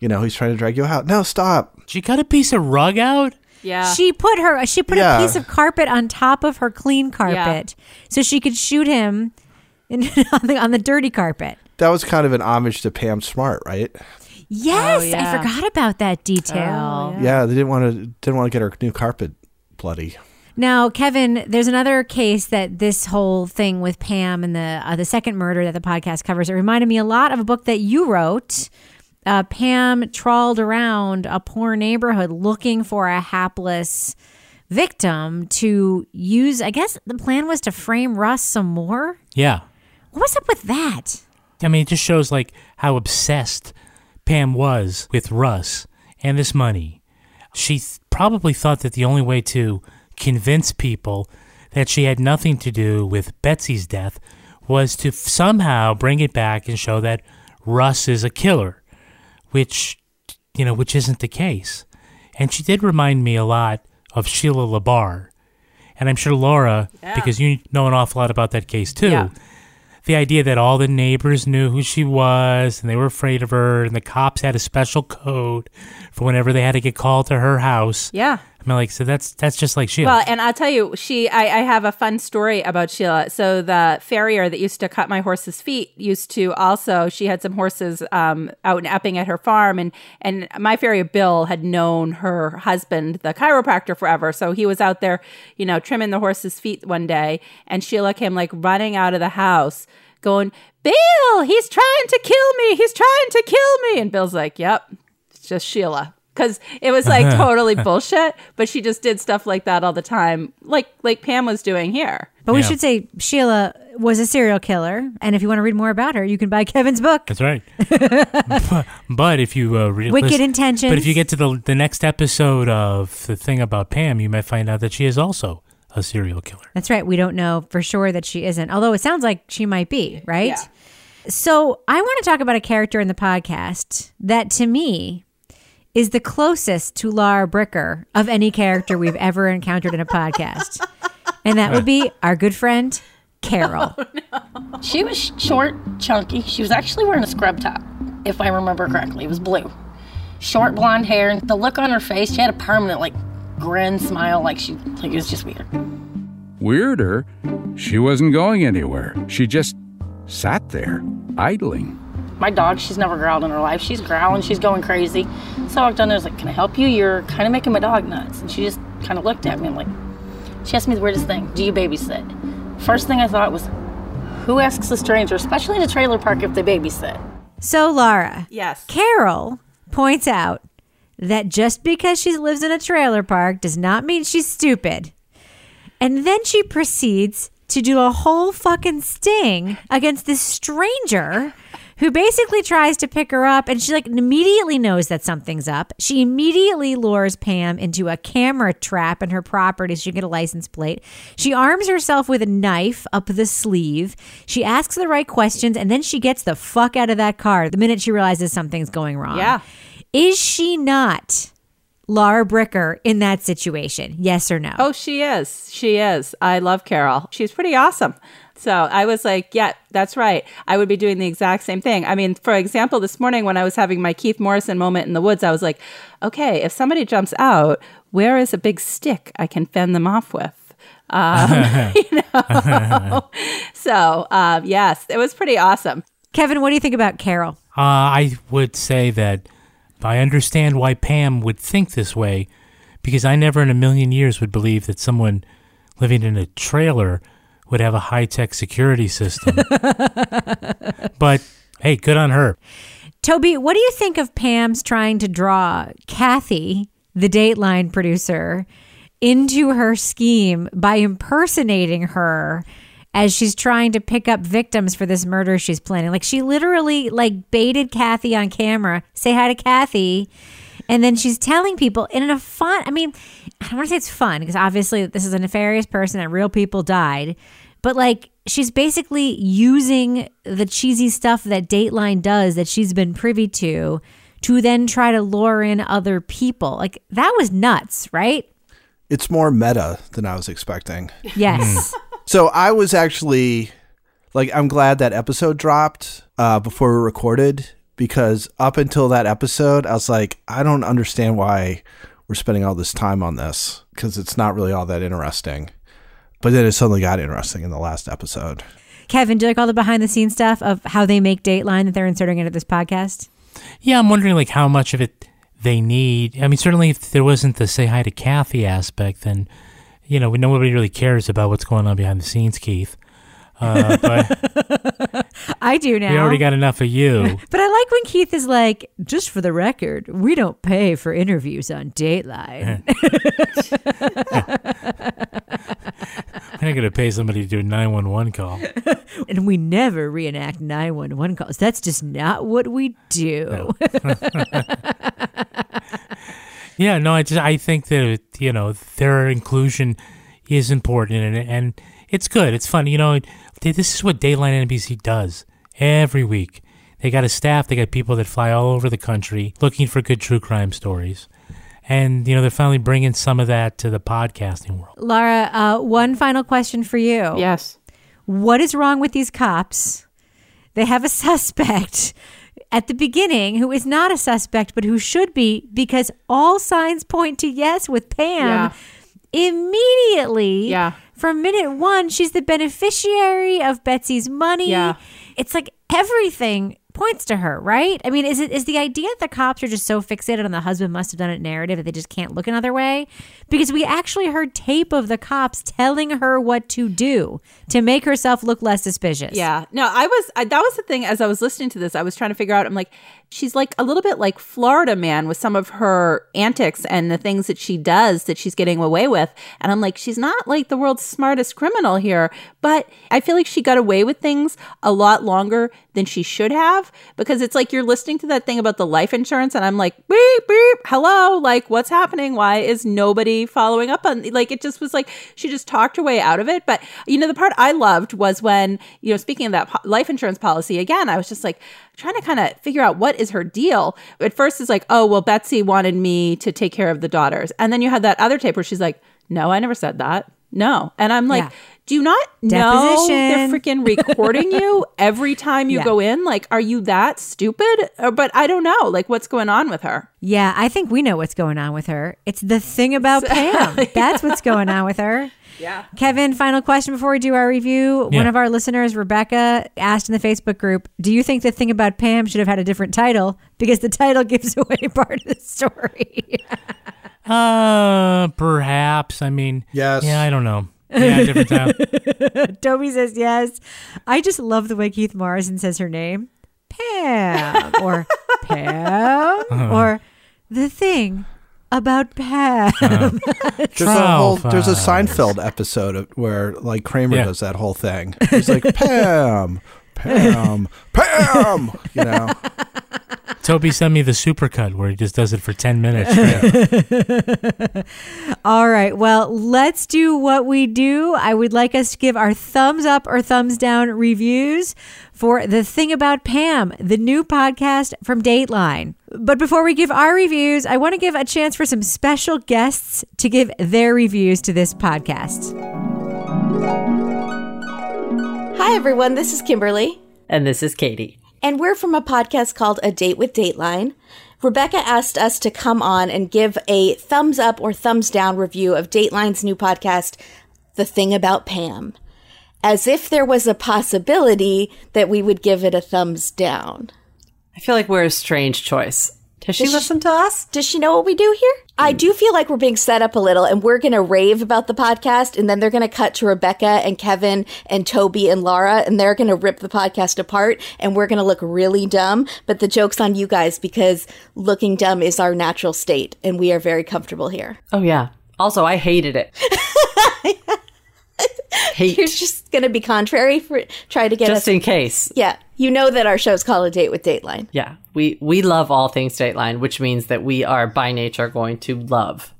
you know he's trying to drag you out. No, stop. She cut a piece of rug out. Yeah. She put her she put Yeah. a piece of carpet on top of her clean carpet so she could shoot him in, on the on the dirty carpet. That was kind of an homage to Pam Smart, right? Yes, Oh, yeah. I forgot about that detail. Oh, yeah, they didn't want to didn't want to get her new carpet bloody. Now, Kevin, there's another case that this whole thing with Pam and the uh, the second murder that the podcast covers. It reminded me a lot of a book that you wrote. Uh, Pam trawled around a poor neighborhood looking for a hapless victim to use. I guess the plan was to frame Russ some more. Yeah. What was up with that? I mean, it just shows like how obsessed Pam was with Russ and this money. She th- probably thought that the only way to convince people that she had nothing to do with Betsy's death was to somehow bring it back and show that Russ is a killer, which you know, which isn't the case. And she did remind me a lot of Sheila LaBarre. And I'm sure Laura, Yeah. because you know an awful lot about that case too. Yeah. The idea that all the neighbors knew who she was and they were afraid of her, and the cops had a special code for whenever they had to get called to her house. Yeah. I mean, like, so that's that's just like Sheila. Well, and I'll tell you, she, I, I have a fun story about Sheila. So the farrier that used to cut my horse's feet used to also, she had some horses um, out in Epping at her farm, and and my farrier Bill had known her husband, the chiropractor, forever. So he was out there, you know, trimming the horse's feet one day, and Sheila came like running out of the house, going, "Bill, he's trying to kill me! He's trying to kill me!" And Bill's like, "Yep, it's just Sheila." Because it was like totally bullshit, but she just did stuff like that all the time, like like Pam was doing here. But we should say Sheila was a serial killer, and if you want to read more about her, you can buy Kevin's book. That's right. but, but if you uh, re- Wicked listen- Intentions. But if you get to the the next episode of the thing about Pam, you might find out that she is also a serial killer. That's right. We don't know for sure that she isn't, although it sounds like she might be, right? So I want to talk about a character in the podcast that to me is the closest to Laura Bricker of any character we've ever encountered in a podcast. And that would be our good friend, Carol. She was short, chunky. She was actually wearing a scrub top, if I remember correctly. It was blue. Short blonde hair, and the look on her face, she had a permanent, like, grin, smile, like she, like it was just weird. Weirder, she wasn't going anywhere. She just sat there, idling. My dog, she's never growled in her life. She's growling, she's going crazy. So I walked down there, I was like, Can I help you? You're kind of making my dog nuts. And she just kind of looked at me and, like, she asked me the weirdest thing Do you babysit? First thing I thought was, Who asks a stranger, especially in a trailer park, if they babysit? So, Laura. Yes. Carol points out that just because she lives in a trailer park does not mean she's stupid. And then she proceeds to do a whole fucking sting against this stranger who basically tries to pick her up and she like immediately knows that something's up. She immediately lures Pam into a camera trap in her property so she can get a license plate. She arms herself with a knife up the sleeve. She asks the right questions and then she gets the fuck out of that car the minute she realizes something's going wrong. Yeah. Is she not Laura Bricker in that situation? Yes or no? Oh, she is. She is. I love Carol. She's pretty awesome. So I was like, yeah, that's right. I would be doing the exact same thing. I mean, for example, this morning when I was having my Keith Morrison moment in the woods, I was like, okay, if somebody jumps out, where is a big stick I can fend them off with? Um, you know? so, um, yes, it was pretty awesome. Kevin, what do you think about Carol? Uh, I would say that I understand why Pam would think this way, because I never in a million years would believe that someone living in a trailer would have a high tech security system. but hey, good on her. Toby, what do you think of Pam's trying to draw Kathy, the Dateline producer, into her scheme by impersonating her as she's trying to pick up victims for this murder she's planning? Like she literally like baited Kathy on camera. Say hi to Kathy. And then she's telling people in a fun I mean, I don't want to say it's fun because obviously this is a nefarious person and real people died. But like she's basically using the cheesy stuff that Dateline does that she's been privy to to then try to lure in other people. Like that was nuts, right? It's more meta than I was expecting. Yes. So I was actually like, I'm glad that episode dropped uh, before we recorded because up until that episode, I was like, I don't understand why we're spending all this time on this because it's not really all that interesting. But then it suddenly got interesting in the last episode. Kevin, do you like all the behind the scenes stuff of how they make Dateline that they're inserting into this podcast? Yeah, I'm wondering like how much of it they need. I mean, certainly if there wasn't the say hi to Kathy aspect, then you know, nobody really cares about what's going on behind the scenes, Keith. Uh, but I do now. we already got enough of you. But I like when Keith is like, just for the record, we don't pay for interviews on Dateline. I'm not going to pay somebody to do a 911 call. and we never reenact 911 calls. That's just not what we do. Yeah, no, I just I think that you know their inclusion is important and and it's good. It's fun. You know, this is what Dateline NBC does every week. They got a staff. They got people that fly all over the country looking for good true crime stories, And, you know, they're finally bringing some of that to the podcasting world. Laura, uh, one final question for you. Yes. What is wrong with these cops? They have a suspect at the beginning who is not a suspect, but who should be because all signs point to yes with Pam. Immediately, Yeah. From minute one, she's the beneficiary of Betsy's money. Yeah. It's like everything points to her, right? I mean, is it is the idea that the cops are just so fixated on the husband must have done it narrative that they just can't look another way? Because we actually heard tape of the cops telling her what to do to make herself look less suspicious. Yeah. No, I was, I, that was the thing as I was listening to this, I was trying to figure out, I'm like, she's like a little bit like Florida man with some of her antics and the things that she does that she's getting away with. And I'm like, she's not like the world's smartest criminal here, but I feel like she got away with things a lot longer than she should have because it's like you're listening to that thing about the life insurance and I'm like, beep, beep, hello, like what's happening? Why is nobody following up on like it just was like she just talked her way out of it. But you know, the part I loved was when, you know, speaking of that po- life insurance policy again, I was just like trying to kind of figure out what is her deal. At first it's like, oh well Betsy wanted me to take care of the daughters. And then you had that other tape where she's like, No, I never said that. No. And I'm like, Yeah. do you not know they're freaking recording you every time you Yeah. go in? Like, are you that stupid? Or, but I don't know. Like, what's going on with her? Yeah, I think we know what's going on with her. It's the thing about Pam. That's what's going on with her. Yeah. Kevin, final question before we do our review. Yeah. One of our listeners, Rebecca, asked in the Facebook group, Do you think the thing about Pam should have had a different title? Because the title gives away part of the story. Uh, perhaps. I mean, Yes. Yeah, I don't know. Yeah, different time. Toby says yes. I just love the way Keith Morrison says her name Pam or Pam Uh-huh. or the thing about Pam. There's a whole there's a Seinfeld episode of, where like Kramer Yeah. does that whole thing. He's like Pam, Pam, Pam. You know, Toby sent me the supercut where he just does it for 10 minutes. All right. Well, let's do what we do. I would like us to give our thumbs up or thumbs down reviews for The Thing About Pam, the new podcast from Dateline. But before we give our reviews, I want to give a chance for some special guests to give their reviews to this podcast. Hi, everyone. This is Kimberly. And this is Katie. And we're from a podcast called A Date with Dateline. Rebecca asked us to come on and give a thumbs up or thumbs down review of Dateline's new podcast, The Thing About Pam, as if there was a possibility that we would give it a thumbs down. I feel like we're a strange choice. Does she Does she- listen to us? Does she know what we do here? I hmm. do feel like we're being set up a little and we're going to rave about the podcast and then they're going to cut to Rebecca and Kevin and Toby and Laura and they're going to rip the podcast apart and we're going to look really dumb. But the joke's on you guys because looking dumb is our natural state and we are very comfortable here. Oh, yeah. Also, I hated it. Hate. You're just going to be contrary for try to get Just us. in case. yeah. You know that our show's called A Date with Dateline. Yeah. We, we love all things Dateline, which means that we are by nature going to love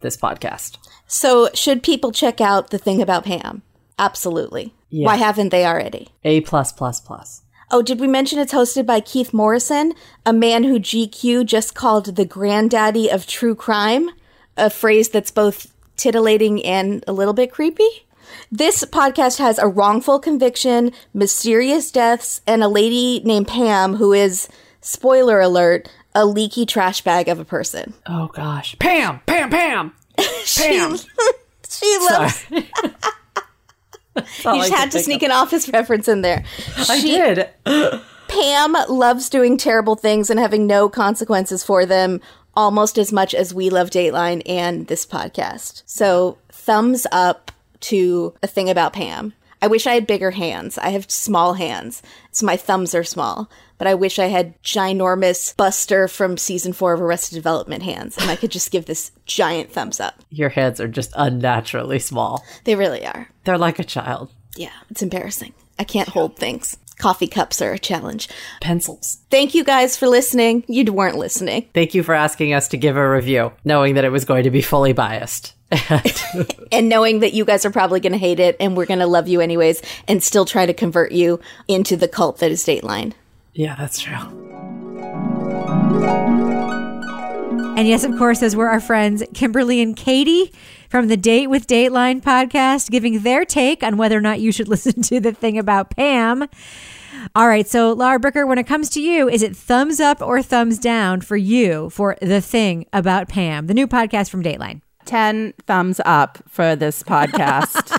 this podcast. So should people check out the thing about Pam? Absolutely. Yeah. Why haven't they already? A plus plus plus. Oh, did we mention it's hosted by Keith Morrison, a man who GQ just called the granddaddy of true crime, a phrase that's both titillating and a little bit creepy? This podcast has a wrongful conviction, mysterious deaths, and a lady named Pam who is, spoiler alert, a leaky trash bag of a person. Oh, gosh. Pam! Pam! Pam! Pam! She loves. you just had to sneak an office reference in there. I She- did. Pam loves doing terrible things and having no consequences for them almost as much as we love Dateline and this podcast. So, thumbs up to a thing about Pam. I wish I had bigger hands. I have small hands, so my thumbs are small. But I wish I had ginormous Buster from season four of Arrested Development hands, and I could just give this giant thumbs up. Your hands are just unnaturally small. They really are. They're like a child. Yeah, it's embarrassing. I can't hold things. Coffee cups are a challenge. Pencils. Thank you guys for listening. You weren't listening. Thank you for asking us to give a review, knowing that it was going to be fully biased. and knowing that you guys are probably going to hate it and we're going to love you anyways and still try to convert you into the cult that is Dateline. Yeah, that's true. And yes, of course, those were our friends Kimberly and Katie from the Date with Dateline podcast giving their take on whether or not you should listen to the thing about Pam. All right, so Laura Bricker, when it comes to you, is it thumbs up or thumbs down for you for the thing about Pam, the new podcast from Dateline? 10 thumbs up for this podcast.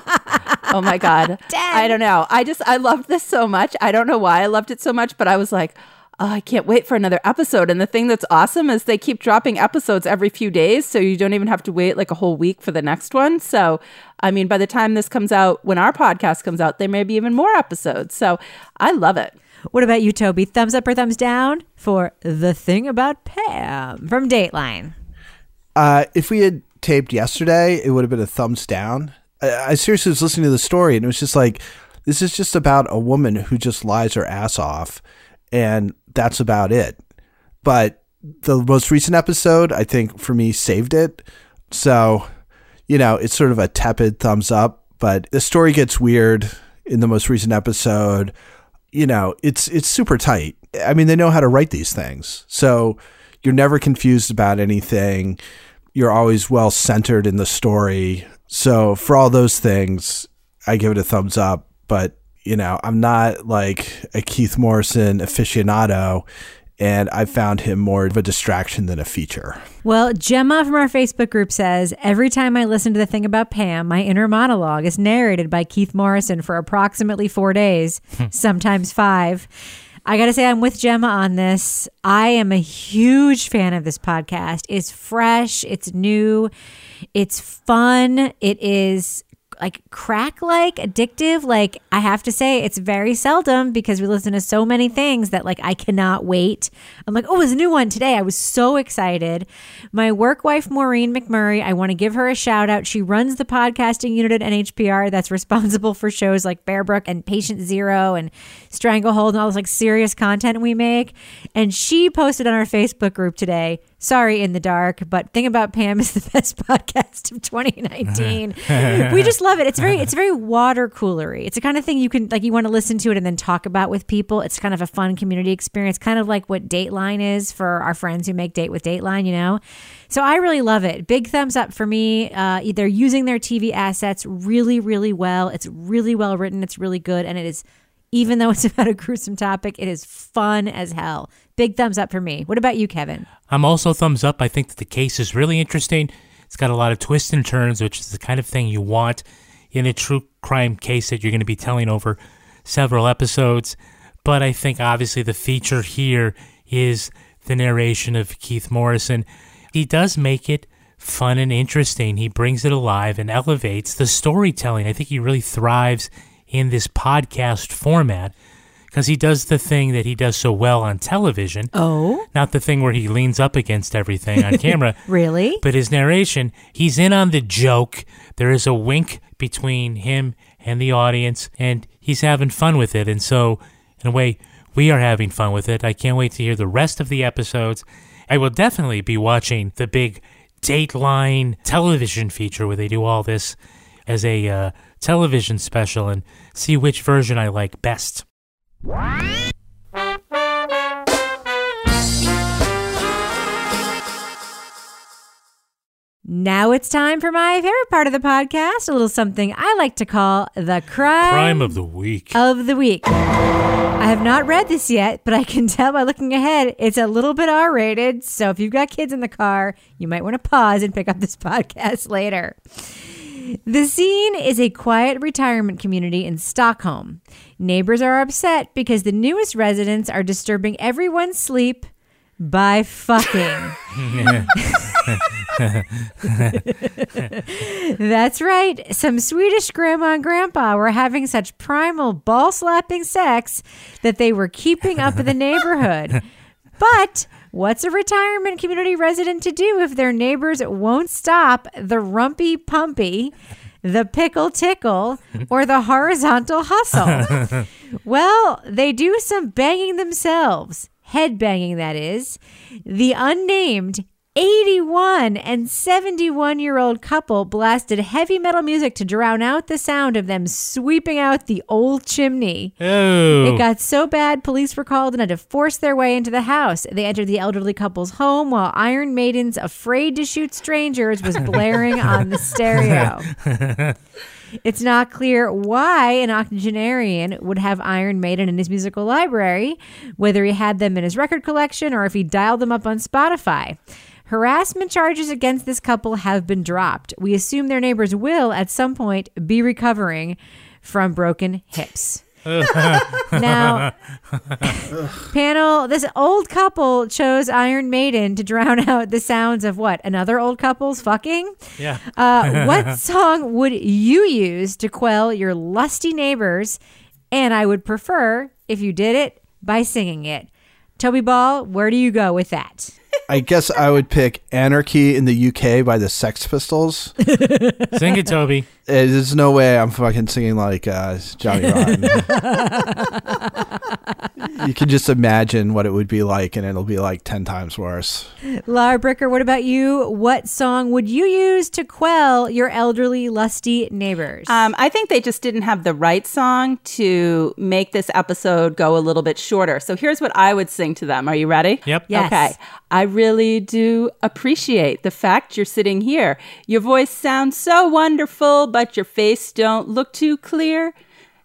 oh my God. I don't know. I just, I loved this so much. I don't know why I loved it so much, but I was like, oh, I can't wait for another episode. And the thing that's awesome is they keep dropping episodes every few days. So you don't even have to wait like a whole week for the next one. So, I mean, by the time this comes out, when our podcast comes out, there may be even more episodes. So I love it. What about you, Toby? Thumbs up or thumbs down for the thing about Pam from Dateline? Uh, if we had taped yesterday, it would have been a thumbs down. I, I seriously was listening to the story, and it was just like, this is just about a woman who just lies her ass off, and that's about it. But the most recent episode, I think, for me, saved it. So, you know, it's sort of a tepid thumbs up, but the story gets weird in the most recent episode. You know, it's it's super tight. I mean, they know how to write these things. So you're never confused about anything you're always well centered in the story. So for all those things, I give it a thumbs up. But you know, I'm not like a Keith Morrison aficionado, and I found him more of a distraction than a feature. Well, Gemma from our Facebook group says every time I listen to the thing about Pam, my inner monologue is narrated by Keith Morrison for approximately four days, sometimes five. I got to say, I'm with Gemma on this. I am a huge fan of this podcast. It's fresh, it's new, it's fun, it is like crack like addictive like i have to say it's very seldom because we listen to so many things that like i cannot wait. I'm like oh there's a new one today. I was so excited. My work wife maureen mcmurray i want to give her a shout out she runs the podcasting unit at nhpr that's responsible for shows like bear brook and patient zero and stranglehold and all this like serious content we make. And she posted on our facebook group today sorry in the dark but thing about pam is the best podcast of 2019 we just love it. It's very it's very water coolery. It's the kind of thing you can like you want to listen to it and then talk about with people. It's kind of a fun community experience kind of like what dateline is for our friends who make date with dateline you know? So i really love it. Big thumbs up for me. Uh, they're using their tv assets really really well. It's really well written. It's really good. And it is even though it's about a gruesome topic, it is fun as hell. Big thumbs up for me. What about you, Kevin? I'm also thumbs up. I think that the case is really interesting. It's got a lot of twists and turns, which is the kind of thing you want in a true crime case that you're going to be telling over several episodes. But I think obviously the feature here is the narration of Keith Morrison. He does make it fun and interesting. He brings it alive and elevates the storytelling. I think he really thrives in this podcast format because he does the thing that he does so well on television. Oh. Not the thing where he leans up against everything on camera. really? But his narration, he's in on the joke. There is a wink between him and the audience, and he's having fun with it. And so, in a way, we are having fun with it. I can't wait to hear the rest of the episodes. I will definitely be watching the big Dateline television feature where they do all this as a uh, television special and see which version I like best. Now it's time for my favorite part of the podcast, a little something I like to call the crime, Crime of the week. of the week. I have not read this yet, but I can tell by looking ahead it's a little bit R rated. So if you've got kids in the car, you might want to pause and pick up this podcast later. The scene is a quiet retirement community in Stockholm. Neighbors are upset because the newest residents are disturbing everyone's sleep by fucking. That's right. Some Swedish grandma and grandpa were having such primal ball slapping sex that they were keeping up in the neighborhood. But what's a retirement community resident to do if their neighbors won't stop the rumpy pumpy, the pickle tickle, or the horizontal hustle? well, they do some banging themselves. Head banging, that is. The unnamed 81 and 71 year old couple blasted heavy metal music to drown out the sound of them sweeping out the old chimney. Oh. It got so bad, police were called and had to force their way into the house. They entered the elderly couple's home while Iron Maiden's Afraid to Shoot Strangers was blaring on the stereo. It's not clear why an octogenarian would have Iron Maiden in his musical library, whether he had them in his record collection or if he dialed them up on Spotify. Harassment charges against this couple have been dropped. We assume their neighbors will, at some point, be recovering from broken hips. now, panel, this old couple chose Iron Maiden to drown out the sounds of what? Another old couple's fucking? Yeah. Uh, what song would you use to quell your lusty neighbors? And I would prefer if you did it by singing it. Toby Ball, where do you go with that? I guess I would pick Anarchy in the UK by the Sex Pistols. Sing it, Toby. There's no way I'm fucking singing like uh, Johnny Rotten. you can just imagine what it would be like, and it'll be like 10 times worse. Laura Bricker, what about you? What song would you use to quell your elderly, lusty neighbors? Um, I think they just didn't have the right song to make this episode go a little bit shorter. So here's what I would sing to them. Are you ready? Yep. Yes. Okay. I really do appreciate the fact you're sitting here. Your voice sounds so wonderful, but your face don't look too clear.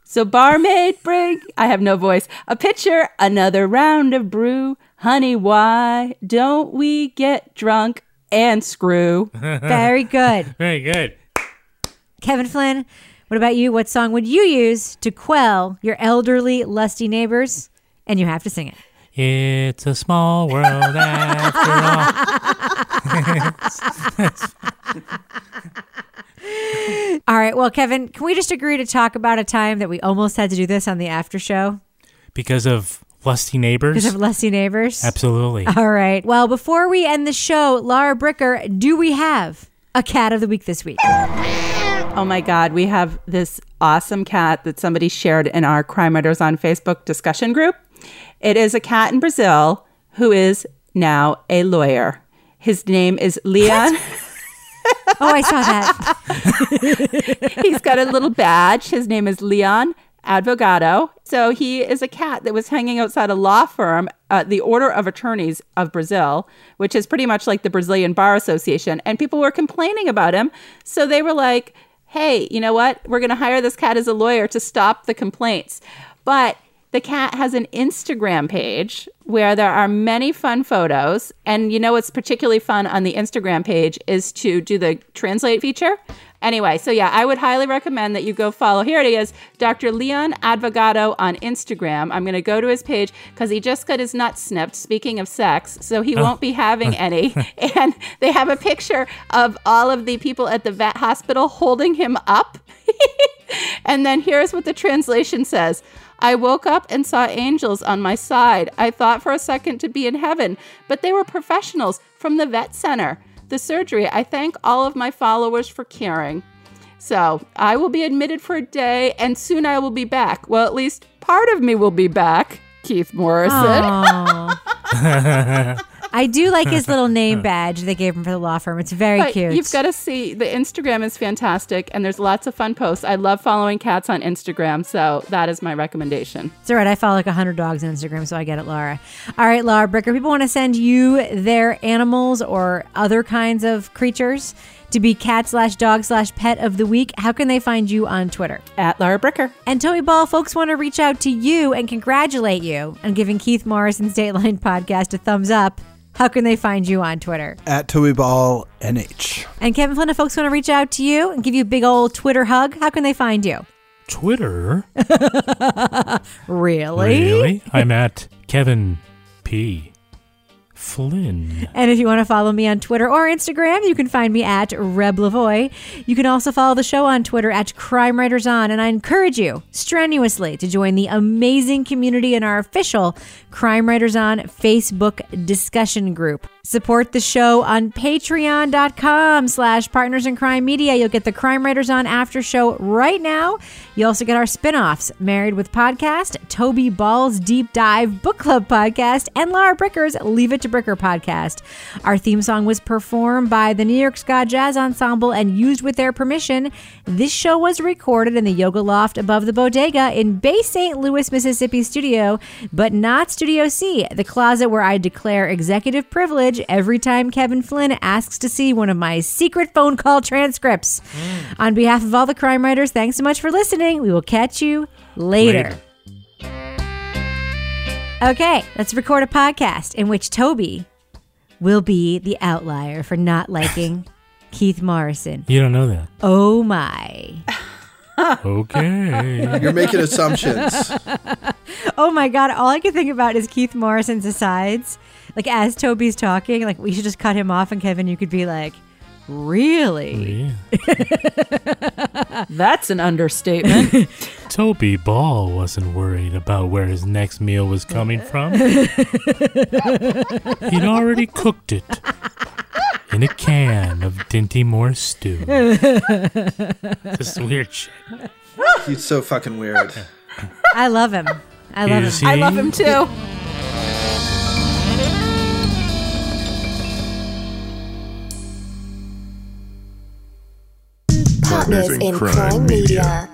So barmaid, bring I have no voice. A pitcher, another round of brew. Honey, why don't we get drunk and screw? Very good. Very good. Kevin Flynn, what about you? What song would you use to quell your elderly, lusty neighbors? And you have to sing it. It's a small world after All right. Well, Kevin, can we just agree to talk about a time that we almost had to do this on the after show because of lusty neighbors. because of lusty neighbors? Absolutely. All right. Well, before we end the show, Laura Bricker, do we have a cat of the week this week? Oh my God, we have this awesome cat that somebody shared in our Crime Writers on Facebook discussion group. It is a cat in Brazil who is now a lawyer. His name is Leon. Oh, I saw that. He's got a little badge. His name is Leon Advogado. So he is a cat that was hanging outside a law firm, uh, the Order of Attorneys of Brazil, which is pretty much like the Brazilian Bar Association. And people were complaining about him. So they were like, hey, you know what? We're going to hire this cat as a lawyer to stop the complaints. But the cat has an Instagram page where there are many fun photos. And you know what's particularly fun on the Instagram page is to do the translate feature. Anyway, so yeah, I would highly recommend that you go follow. Here it is, Dr. Leon Advogado on Instagram. I'm going to go to his page because he just got his nuts snipped, speaking of sex, so he oh. won't be having any. and they have a picture of all of the people at the vet hospital holding him up. and then here's what the translation says. I woke up and saw angels on my side. I thought for a second to be in heaven, but they were professionals from the vet center. The surgery, I thank all of my followers for caring. So I will be admitted for a day and soon I will be back. Well, at least part of me will be back, Keith Morrison. Aw. I do like his little name badge they gave him for the law firm. It's very But cute. You've got to see the Instagram is fantastic and there's lots of fun posts. I love following cats on Instagram, so that is my recommendation. It's all right. I follow like 100 dogs on Instagram, so I get it, Laura. All right, Laura Bricker. People want to send you their animals or other kinds of creatures to be cat slash dog slash pet of the week. How can they find you on Twitter? At Laura Bricker. And Toby Ball, folks want to reach out to you and congratulate you on giving Keith Morrison's Dateline podcast a thumbs up. How can they find you on Twitter? At TobyBallNH. And Kevin Flynn, if folks want to reach out to you and give you a big old Twitter hug, how can they find you? Twitter. Really? Really? I'm at Kevin P. Flynn. And if you want to follow me on Twitter or Instagram, you can find me at Reb Lavoie. You can also follow the show on Twitter at Crime Writers On, and I encourage you strenuously to join the amazing community in our official Crime Writers On Facebook discussion group. Support the show on patreon.com slash partners in crime media. You'll get the Crime Writers on after show right now. You also get our spin-offs, Married with Podcast, Toby Ball's Deep Dive Book Club Podcast, and Laura Bricker's Leave It to Bricker Podcast. Our theme song was performed by the New York Ska Jazz Ensemble and used with their permission. This show was recorded in the Yoga Loft above the Bodega in Bay St. Louis, Mississippi studio, but not Studio C, the closet where I declare executive privilege every time Kevin Flynn asks to see one of my secret phone call transcripts. Hmm. On behalf of all the crime writers, thanks so much for listening. We will catch you later. Okay, let's record a podcast in which Toby will be the outlier for not liking Keith Morrison. You don't know that. Oh my. Okay. You're making assumptions. oh my god, all I can think about is Keith Morrison's asides. Like as Toby's talking, like we should just cut him off and Kevin you could be like, "Really?" That's an understatement. Toby Ball wasn't worried about where his next meal was coming from. He'd already cooked it in a can of Dinty Moore stew. Just weird shit. He's so fucking weird. I love him. I love Is him. I love him too. Partners in Crime Media.